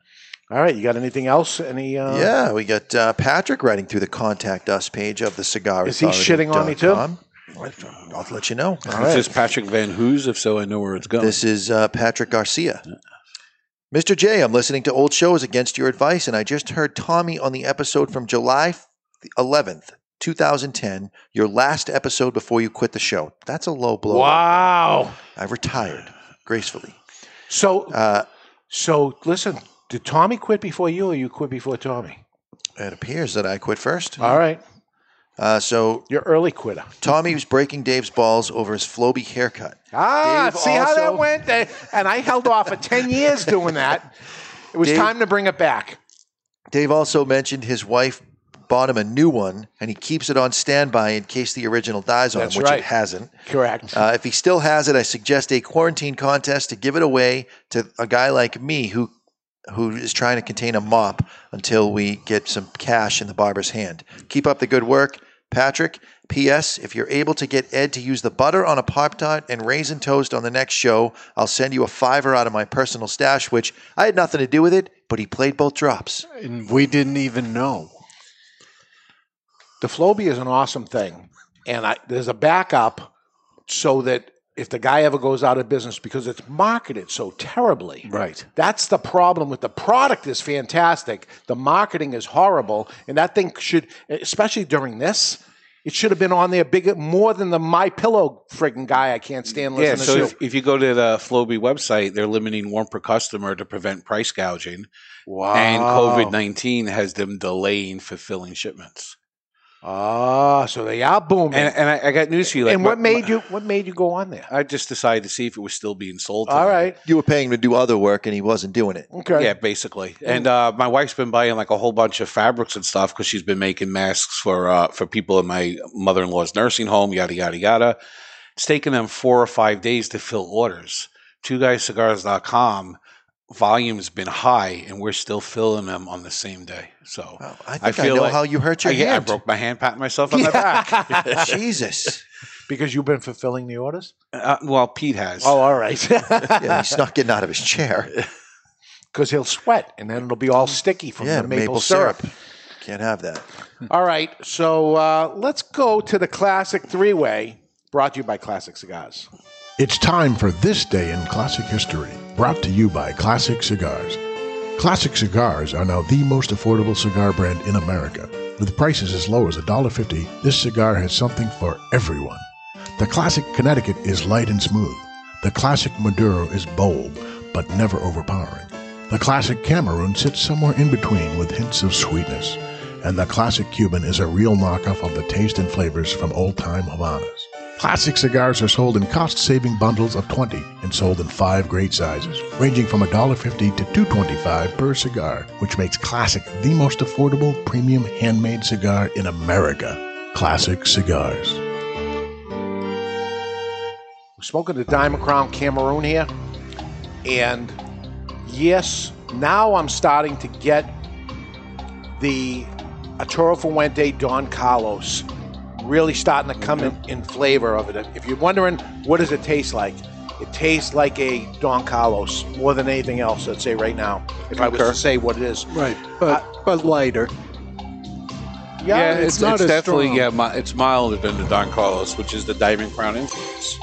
All right. You got anything else? Any? Uh, yeah, we got uh, Patrick writing through the contact us page of the cigar. Is he shitting on me too? I'll let you know. Is this Patrick Van Hoos? If so, I know where it's going. This is uh, Patrick Garcia. Mr. J, I'm listening to old shows against your advice, and I just heard Tommy on the episode from July 11th, 2010, your last episode before you quit the show. That's a low blow. Wow. I retired gracefully. So, Uh, so listen. Did Tommy quit before you, or you quit before Tommy? it appears that I quit first. All right. Uh, so You're early quitter. Tommy was breaking Dave's balls over his Flowbee haircut. Ah, Dave see how that went? And I held off for 10 [LAUGHS] years doing that. It was Dave- time to bring it back. Dave also mentioned his wife bought him a new one, and he keeps it on standby in case the original dies on That's him, which right. it hasn't. Correct. Uh, if he still has it, I suggest a quarantine contest to give it away to a guy like me who who is trying to contain a mop until we get some cash in the barber's hand. Keep up the good work, Patrick. P.S. If you're able to get Ed to use the butter on a Pop Tart and raisin toast on the next show, I'll send you a fiver out of my personal stash, which I had nothing to do with it, but he played both drops. And we didn't even know. The Flowbee is an awesome thing, and I, there's a backup so that if the guy ever goes out of business because it's marketed so terribly. Right. That's the problem with the product is fantastic. The marketing is horrible, and that thing should, especially during this, it should have been on there bigger, more than the My Pillow friggin' guy I can't stand Yeah, so to. if, if you go to the Flowbee website, they're limiting one per customer to prevent price gouging. Wow. And COVID 19 has them delaying fulfilling shipments. Ah, so they are booming. And, and I, I got news for you. Like and what my- made you? What made you go on there? I just decided to see if it was still being sold. to All them. right. You were paying him to do other work, and he wasn't doing it. Okay. Yeah, basically. And uh, my wife's been buying like a whole bunch of fabrics and stuff because she's been making masks for uh, for people in my mother in law's nursing home. Yada yada yada. It's taken them four or five days to fill orders. Two guyscigars.com volume's been high, and we're still filling them on the same day. So I think I know how you hurt your I, yeah, I broke my hand, patting myself on the back. [LAUGHS] [LAUGHS] Jesus. Because you've been fulfilling the orders? Uh, well, Pete has. Oh, all right. [LAUGHS] yeah, he's not getting out of his chair. Because he'll sweat, and then it'll be all sticky from yeah, the maple, syrup. Can't have that. All right, so uh, let's go to the classic three-way, brought to you by Classic Cigars. It's time for This Day in Classic History, brought to you by Classic Cigars. Classic Cigars are now the most affordable cigar brand in America. With prices as low as $1.50, this cigar has something for everyone. The Classic Connecticut is light and smooth. The Classic Maduro is bold, but never overpowering. The Classic Cameroon sits somewhere in between with hints of sweetness. And the Classic Cuban is a real knockoff of the taste and flavors from old time Havanas. Classic cigars are sold in cost-saving bundles of 20 and sold in five great sizes, ranging from $1.50 to $2.25 per cigar, which makes Classic the most affordable premium handmade cigar in America. Classic Cigars. We're smoking the Diamond Crown Cameroon here, and yes, now I'm starting to get the Arturo Fuente Don Carlos really starting to come in, in flavor of it. If you're wondering what does it taste like, it tastes like a Don Carlos more than anything else. I'd say right now, if I was to say what it is. Right, but uh, but lighter. Yeah, it's it's, not it's as definitely strong. yeah, mi- it's milder than the Don Carlos, which is the Diamond Crown influence.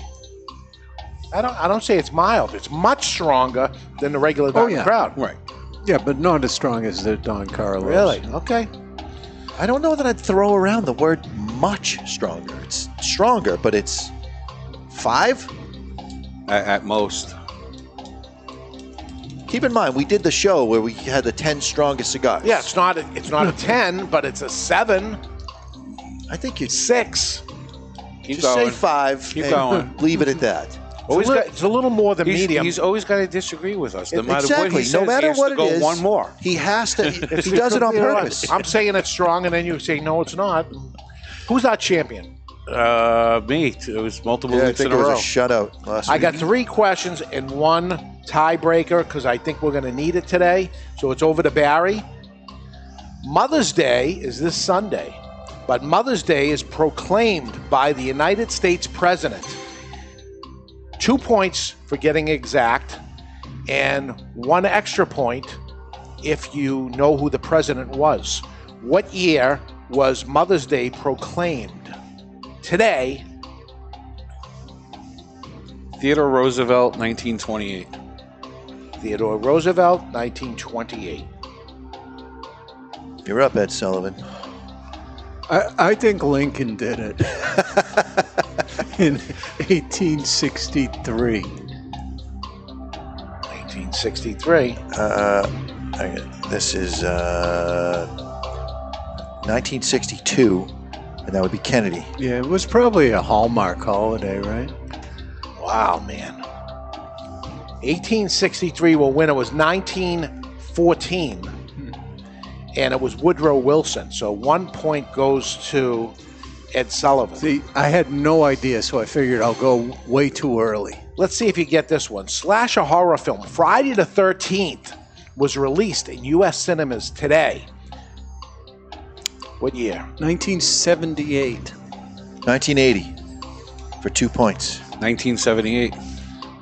I don't. I don't say it's mild. It's much stronger than the regular oh, Don Oh, yeah. Crown. Right. Yeah, but not as strong as the Don Carlos. Really? Okay. I don't know that I'd throw around the word much stronger. It's stronger, but it's five. At, at most. Keep in mind, we did the show where we had the ten strongest cigars. Yeah, it's not. A, it's not a hmm. ten, but it's a seven. I think you're six. Keep just going. say five. Keep and going. [LAUGHS] Leave it at that. Always a got, it's a little more than he's, medium. He's always got to disagree with us. No matter exactly. what he says, no he matter has what to it go is, one more. He has to. [LAUGHS] He does it on you know what? purpose. I'm saying it's strong, and then you say no, it's not. Who's our champion? Uh, me. It was multiple Yeah, I weeks think in it a was row. a shutout last I week. got three questions and one tiebreaker because I think we're going to need it today. So it's over to Barry. Mother's Day is this Sunday, but Mother's Day is proclaimed by the United States President. Two points for getting exact, and one extra point if you know who the president was. What year was Mother's Day proclaimed? Today, Theodore Roosevelt, 1928. Theodore Roosevelt, 1928. You're up, Ed Sullivan. I, I think Lincoln did it [LAUGHS] in 1863. 1863. Uh, I this is uh, 1962, and that would be Kennedy. Yeah, it was probably a Hallmark holiday, right? Wow, man. 1863 will win. It was 1914, and it was Woodrow Wilson. So one point goes to Ed Sullivan. See, I had no idea, so I figured I'll go way too early. Let's see if you get this one. Slash a horror film Friday the 13th was released in U.S. cinemas today. What year? 1978. 1980 for two points. 1978.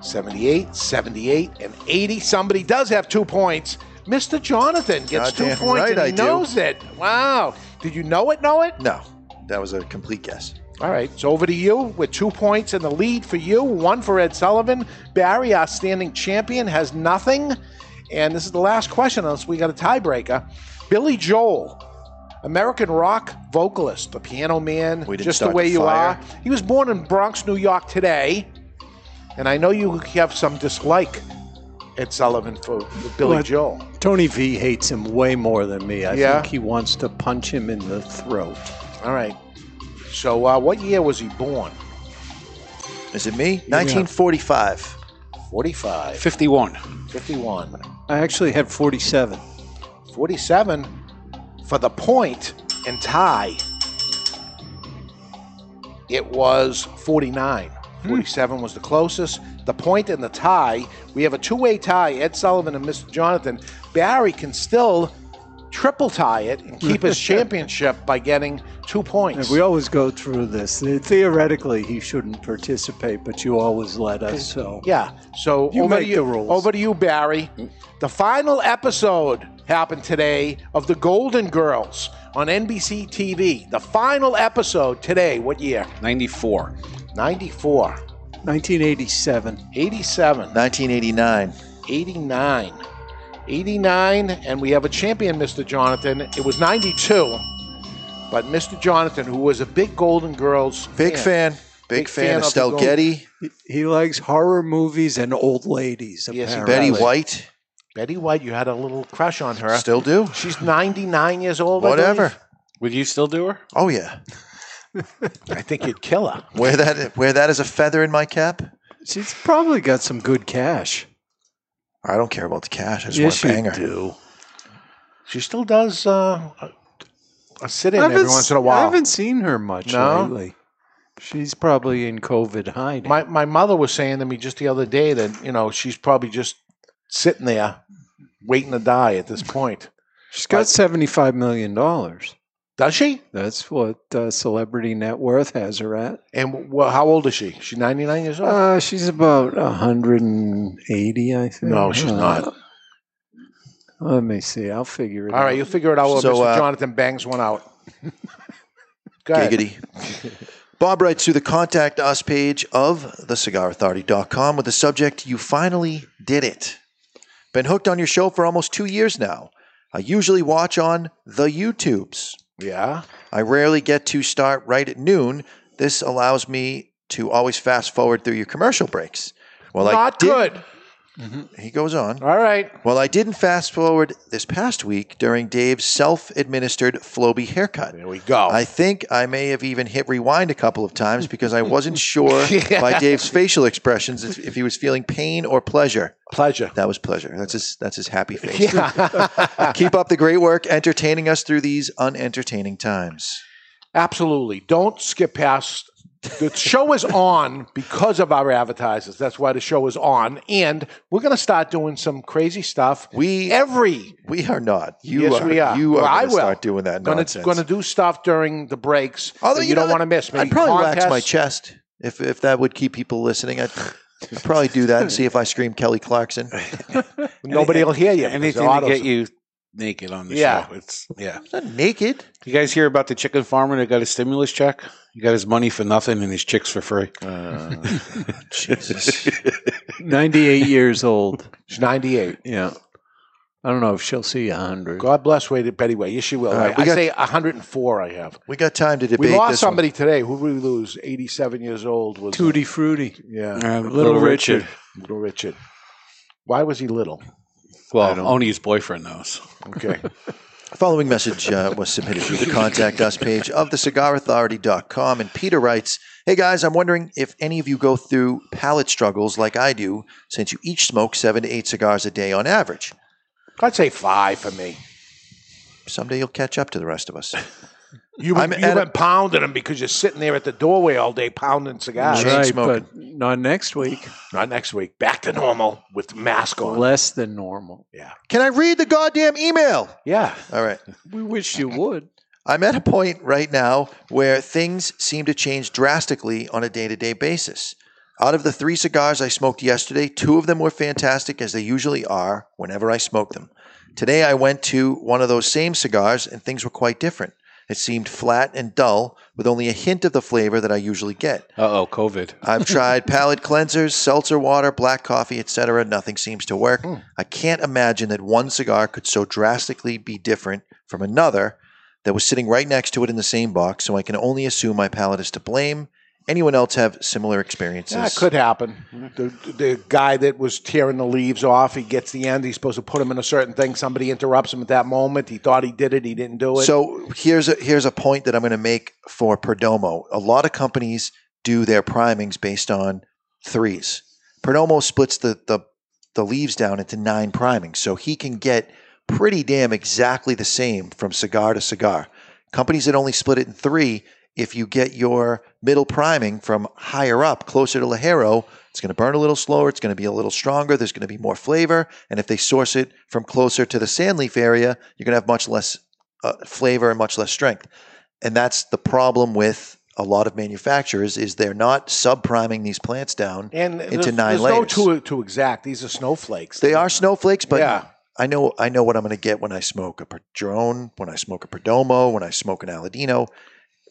78, 78, and 80. Somebody does have two points. Mr. Jonathan gets Goddamn two points right and he I do. knows it. Wow. Did you know it, know it? No, that was a complete guess. All right, so over to you with two points in the lead for you, one for Ed Sullivan. Barry, our standing champion, has nothing. And this is the last question, unless we got a tiebreaker. Billy Joel, American rock vocalist, the piano man, We just the way the you fire. are. He was born in Bronx, New York today. And I know you have some dislike, Ed Sullivan, for, for Billy Well, Joel. Tony V hates him way more than me. I Yeah? think he wants to punch him in the throat. All right. So, uh, what year was he born? Is it me? 1945. 45. 51. 51. I actually had 47. 47 for the point and tie. It was 49. 47 was the closest. The point and the tie. We have a two way tie. Ed Sullivan and Mr. Jonathan. Barry can still triple tie it and keep his [LAUGHS] championship by getting two points. We always go through this. Theoretically, he shouldn't participate, but you always let us. So Yeah. So You over make to you, the rules. Over to you, Barry. The final episode happened today of The Golden Girls on NBC TV. The final episode today. What year? 94. 94. 1987. 87. 1989. 89. 89, and we have a champion, Mr. Jonathan. It was 92. But Mr. Jonathan, who was a big Golden Girls Big fan. Big, fan. of the Estelle Golden- Getty. He, he likes horror movies and old ladies. Yes, he apparently. Betty White. Betty White, you had a little crush on her. Still do. She's 99 years old. I Whatever. believe. Would you still do her? Oh yeah. I think you'd kill her. Wear that. Wear that as a feather in my cap. She's probably got some good cash. I don't care about the cash. I just Yes, want to bang her. do. She still does uh, a sit in I every once in a I while. I haven't seen her much No? lately. She's probably in COVID hiding. My my mother was saying to me just the other day that you know she's probably just sitting there waiting to die at this point. She's got seventy-five million dollars. Does she? That's what uh, Celebrity Net Worth has her at. And well, how old is she? She's 99 years old. Uh, she's about hundred and eighty, I think. no, she's Uh, not. Let me see. I'll figure it All out. right, you'll figure it out when So, Mr. uh, Jonathan bangs one out. [LAUGHS] Go ahead. Giggity. Bob writes to the contact us page of thecigarauthority.com with the subject, You finally did it. Been hooked on your show for almost two years now. I usually watch on the YouTubes. Yeah. I rarely get to start right at noon. This allows me to always fast forward through your commercial breaks. Well, I Not did, good. Mm-hmm. He goes on. All right. Well, I didn't fast forward this past week during Dave's self administered Flowbee haircut. There we go. I think I may have even hit rewind a couple of times because I wasn't [LAUGHS] sure by Dave's facial expressions if, if he was feeling pain or pleasure. Pleasure. That was pleasure. That's his that's his happy face. Yeah. [LAUGHS] Keep up the great work entertaining us through these unentertaining times. Absolutely. Don't skip past. The show is on because of our advertisers. That's why the show is on, and we're going to start doing some crazy stuff. We every we are not. You yes, are. we are. You are Well, I going to will. start doing that Gonna, nonsense. Going to do stuff during the breaks. Although that you you, don't want to miss. Maybe I'd probably wax my chest if if that would keep people listening. I'd probably do that and see if I scream Kelly Clarkson. [LAUGHS] Nobody will hear you. [LAUGHS] Anything to get you naked on the Yeah. show. It's yeah. not naked. You guys hear about the chicken farmer that got a stimulus check? He got his money for nothing and his chicks for free. [LAUGHS] Jesus. [LAUGHS] 98 years old. She's 98. Yeah. I don't know if she'll see 100. God bless Wade Betty Way. Yes, she will. All right, I, we I got- say 104. I have. We got time to debate We lost this one. somebody today. Who did we lose? 87 years old was uh, Tutti Frutti. Yeah, Uh, Little Richard. Little Richard. Why was he little? Well, Oni's boyfriend knows. Okay. Following message uh, was submitted through the contact us page of thecigarauthority.com. And Peter writes Hey guys, I'm wondering if any of you go through palate struggles like I do, since you each smoke seven to eight cigars a day on average. I'd say five for me. Someday you'll catch up to the rest of us. You, I'm you've a- been pounding them because you're sitting there at the doorway all day pounding cigars. Right, smoking. but not next week. Not next week. Back to normal with mask on. Less than normal. Yeah. Can I read the goddamn email? Yeah. All right. We wish you would. I'm at a point right now where things seem to change drastically on a day to day basis. Out of the three cigars I smoked yesterday, two of them were fantastic as they usually are whenever I smoke them. Today I went to one of those same cigars and things were quite different. It seemed flat and dull with only a hint of the flavor that I usually get. Uh oh, COVID. [LAUGHS] I've tried palate cleansers, seltzer water, black coffee, etc. Nothing seems to work. I can't imagine that one cigar could so drastically be different from another that was sitting right next to it in the same box, so I can only assume my palate is to blame. Anyone else have similar experiences? That could happen. The, the guy that was tearing the leaves off, he gets the end. He's supposed to put him in a certain thing. Somebody interrupts him at that moment. He thought he did it. He didn't do it. So here's a here's a point that I'm going to make for Perdomo. A lot of companies do their primings based on threes. Perdomo splits the the, the leaves down into nine primings, so he can get pretty damn exactly the same from cigar to cigar. Companies that only split it in three, if you get your middle priming from higher up, closer to ligero, it's going to burn a little slower. It's going to be a little stronger. There's going to be more flavor. And if they source it from closer to the sandleaf area, you're going to have much less uh, flavor and much less strength. And that's the problem with a lot of manufacturers is they're not subpriming these plants down and into there's, nine there's layers. no two to exact. These are snowflakes. They are snowflakes, but Yeah. I know I know what I'm going to get when I smoke a Padron, when I smoke a Perdomo, when I smoke an Aladino.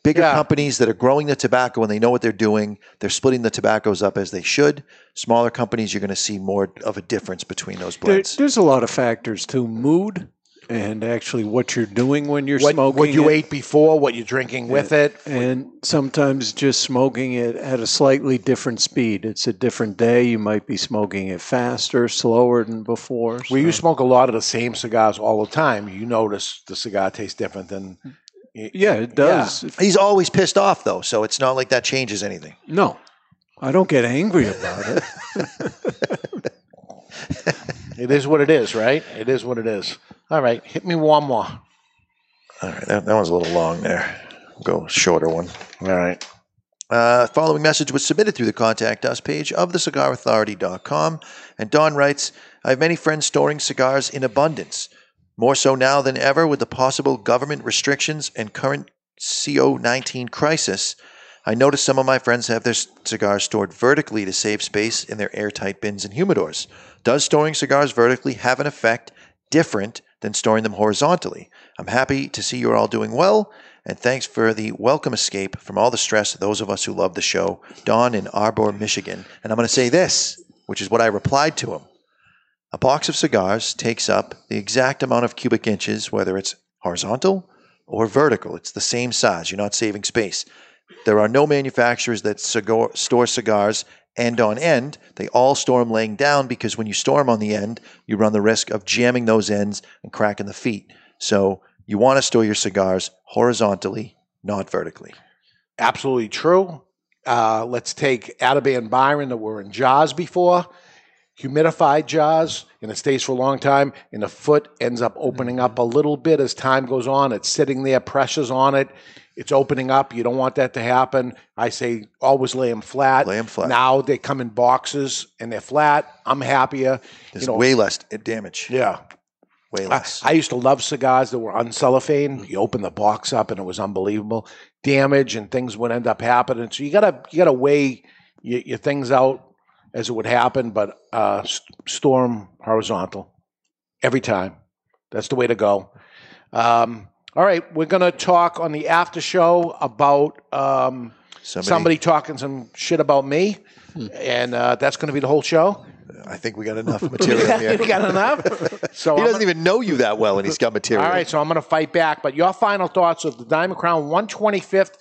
Bigger Yeah. companies that are growing the tobacco and they know what they're doing, they're splitting the tobaccos up as they should. Smaller companies, you're going to see more of a difference between those There, there's a lot of factors too. Mood and actually what you're doing when you're what, smoking. what you it. ate before, what you're drinking with it. And sometimes just smoking it at a slightly different speed. It's a different day. You might be smoking it faster, slower than before. Where you smoke a lot of the same cigars all the time, you notice the cigar tastes different than. Hmm. Yeah, it does. He's always pissed off though, so it's not like that changes anything. No, I don't get angry about it. [LAUGHS] It is what it is, right? It is what it is. All right, hit me one more. All right, that, that one's a little long there. Go shorter one. All right. Uh, following message was submitted through the contact us page of thecigarauthority.com. And Don writes I have many friends storing cigars in abundance, more so now than ever with the possible government restrictions and current CO 19 crisis. I noticed some of my friends have their cigars stored vertically to save space in their airtight bins and humidors. Does storing cigars vertically have an effect different than storing them horizontally? I'm happy to see you're all doing well, and thanks for the welcome escape from all the stress those of us who love the show. Don in Arbor, Michigan. And I'm going to say this, which is what I replied to him. A box of cigars takes up the exact amount of cubic inches, whether it's horizontal or vertical. It's the same size. You're not saving space. There are no manufacturers that cigar, store cigars end on end. They all store them laying down because when you store them on the end, you run the risk of jamming those ends and cracking the feet. So you want to store your cigars horizontally, not vertically. Absolutely true. Uh, let's take Ataban Byron that were in jars before, humidified jars, and it stays for a long time, and the foot ends up opening up a little bit as time goes on. It's sitting there, pressures on it. It's opening up. You don't want that to happen. I say always lay them flat. Lay them flat. Now they come in boxes and they're flat. I'm happier. There's way less damage. Yeah. Way I, less. I used to love cigars that were uncellophane. You open the box up and it was unbelievable. Damage and things would end up happening. So you gotta you gotta weigh your, your things out as it would happen, but uh, s- store 'em horizontal every time. That's the way to go. Um, all right, we're gonna talk on the after show about um, Somebody- somebody talking some shit about me, and uh, that's gonna be the whole show. I think we got enough material [LAUGHS] here. we got enough. [LAUGHS] So he I'm doesn't even know you that well, and he's got material. all right, so I'm going to fight back. But your final thoughts of the Diamond Crown 125th,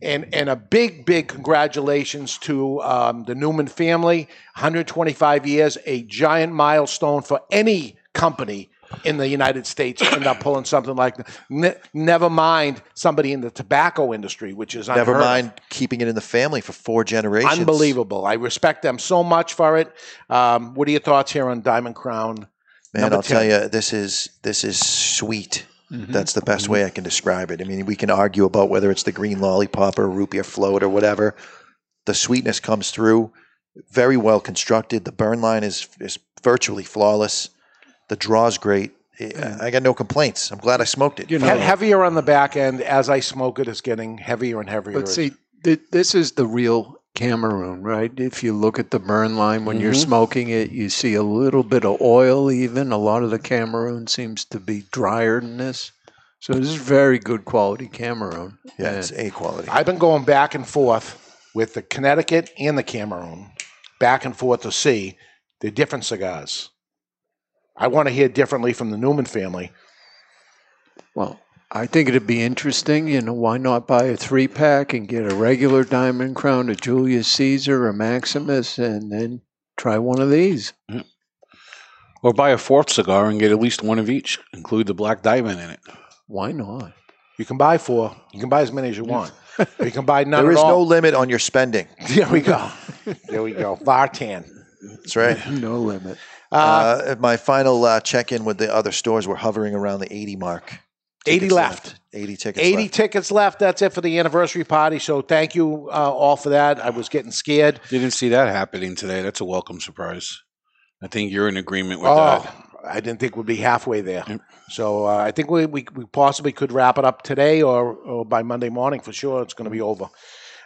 and and a big, big congratulations to um, the Newman family. 125 years, a giant milestone for any company in the United States to end up [LAUGHS] pulling something like that. Ne- never mind somebody in the tobacco industry, which is Never of. mind keeping it in the family for four generations. Unbelievable. I respect them so much for it. Um, what are your thoughts here on Diamond Crown? Man, I'll tell you, this is this is sweet. Mhm. That's the best way I can describe it. I mean, we can argue about whether it's the green lollipop or root beer float or whatever. The sweetness comes through. Very well constructed. The burn line is is virtually flawless. The draw's great. I I got no complaints. I'm glad I smoked it. He- heavier on the back end as I smoke it. It's getting heavier and heavier. But see, th- this is the real Cameroon, right? If you look at the burn line when you're Mhm. smoking it, you see a little bit of oil. Even a lot of the Cameroon seems to be drier than this. So this is very good quality Cameroon. Yeah, And- it's A quality. I've been going back and forth with the Connecticut and the Cameroon, back and forth to see the different cigars. I want to hear differently from the Newman family. Well, I think it'd be interesting. You know, why not buy a three pack and get a regular Diamond Crown, a Julius Caesar, a Maximus, and then try one of these. Or buy a fourth cigar and get at least one of each. Include the black diamond in it. Why not? You can buy four. You can buy as many as you want. [LAUGHS] you can buy none There at is no limit on your spending. [LAUGHS] There we go. [LAUGHS] there we go. Vartan. That's right. no limit. Uh, my final uh, check in with the other stores were hovering around the 80 mark. 80 Tickets left. 80 tickets 80 left. tickets left. That's it for the anniversary party. So thank you uh, all for that. I was getting scared. Didn't see that happening today. That's a welcome surprise. I think you're in agreement with Oh, that. I didn't think we'd be halfway there. So uh, I think we, we, we possibly could wrap it up today or, or by Monday morning for sure. It's going to be over.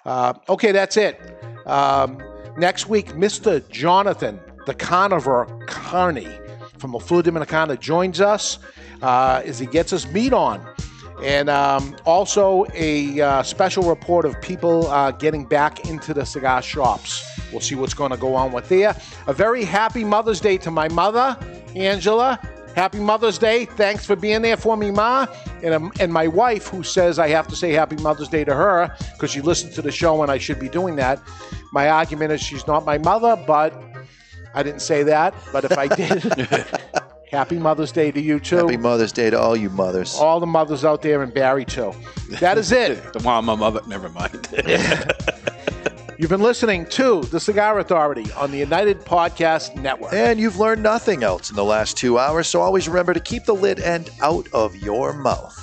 Uh, okay, that's it. Um, next week, Mr. Jonathan, the carnivore Carney from La Flor Dominicana, joins us uh, as he gets us meat on. And um, also a uh, special report of people uh, getting back into the cigar shops. We'll see what's going to go on with there. A very happy Mother's Day to my mother, Angela. Happy Mother's Day. Thanks for being there for me, Ma. And, um, and my wife, who says I have to say Happy Mother's Day to her because she listened to the show and I should be doing that. My argument is she's not my mother, but I didn't say that. But if I did, [LAUGHS] Happy Mother's Day to you too. Happy Mother's Day to all you mothers. All the mothers out there in Barry too. That is it. [LAUGHS] The mom, my mother, never mind. [LAUGHS] You've been listening to The Cigar Authority on the United Podcast Network. And you've learned nothing else in the last two hours, so always remember to keep the lid end out of your mouth.